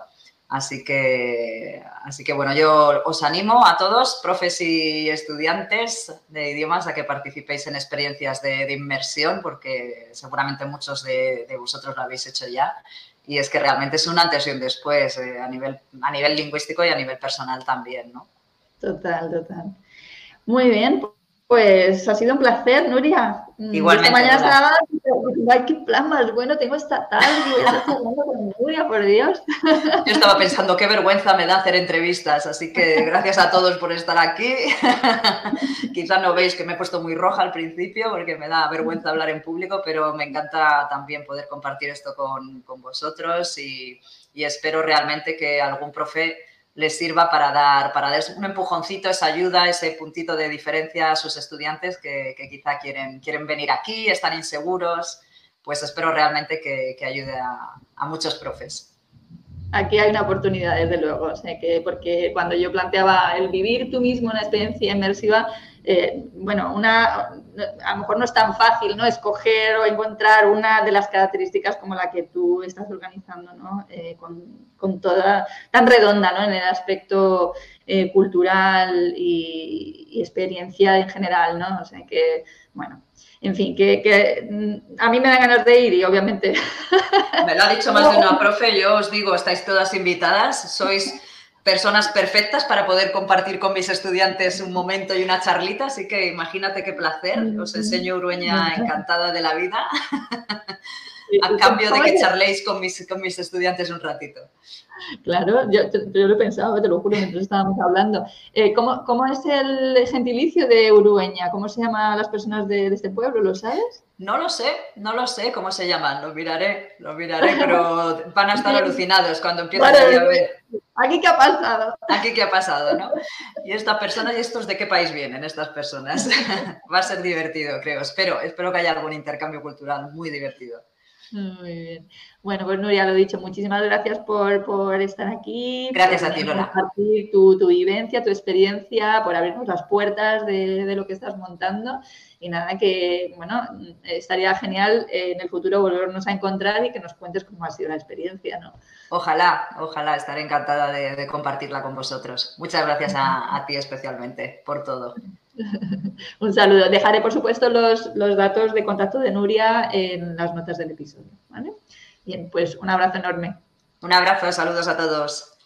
Así que, así que bueno, yo os animo a todos, profes y estudiantes de idiomas, a que participéis en experiencias de, inmersión, porque seguramente muchos de, vosotros lo habéis hecho ya. Y es que realmente es un antes y un después eh, a, nivel, a nivel lingüístico y a nivel personal también, ¿no? Total, total. Muy bien, pues ha sido un placer, Nuria. Mm, Igualmente. Esta mañana estaba, ay, qué plan más bueno tengo esta tarde, con Nuria, por Dios. Yo estaba pensando, qué vergüenza me da hacer entrevistas, así que gracias a todos por estar aquí. Quizá no veis que me he puesto muy roja al principio porque me da vergüenza hablar en público, pero me encanta también poder compartir esto con, con vosotros y, y espero realmente que algún profe les sirva para dar, para dar un empujoncito, esa ayuda, ese puntito de diferencia a sus estudiantes que, quizá quieren, quieren venir aquí, están inseguros, pues espero realmente que, ayude a, muchos profes. Aquí hay una oportunidad, desde luego, que porque cuando yo planteaba el vivir tú mismo una experiencia inmersiva, eh, bueno, una, a lo mejor no es tan fácil, ¿no? Escoger o encontrar una de las características como la que tú estás organizando, ¿no? Eh, con, toda, tan redonda, ¿no? En el aspecto eh, cultural y, experiencia en general, ¿no? O sea que, bueno, en fin, que, que, mm, a mí me da ganas de ir y obviamente... Me lo ha dicho más de una profe, yo os digo, estáis todas invitadas, sois personas perfectas para poder compartir con mis estudiantes un momento y una charlita, así que imagínate qué placer, os enseño Urueña encantada de la vida, a cambio de que charléis con mis, con mis estudiantes un ratito. Claro, yo, lo he pensado, te lo juro, mientras estábamos hablando. Eh, ¿cómo, es el gentilicio de Urueña? ¿Cómo se llaman las personas de, este pueblo? ¿Lo sabes? No lo sé, no lo sé cómo se llaman, lo miraré, lo miraré, pero van a estar alucinados cuando empiecen a ver. Aquí qué ha pasado. Aquí qué ha pasado, ¿no? Y esta persona, ¿y estos de qué país vienen estas personas? Va a ser divertido, creo. Espero, espero que haya algún intercambio cultural muy divertido. Muy bien. Bueno, pues Nuria, lo dicho, muchísimas gracias por, estar aquí. Gracias a ti, Lola. Por compartir tu, vivencia, tu experiencia, por abrirnos las puertas de, lo que estás montando. Y nada, que bueno, estaría genial en el futuro volvernos a encontrar y que nos cuentes cómo ha sido la experiencia, ¿no? Ojalá, ojalá, estaré encantada de, compartirla con vosotros. Muchas gracias a, ti especialmente por todo. Un saludo. Dejaré, por supuesto, los, los, datos de contacto de Nuria en las notas del episodio. ¿vale? Bien, pues un abrazo enorme. Un abrazo, saludos a todos.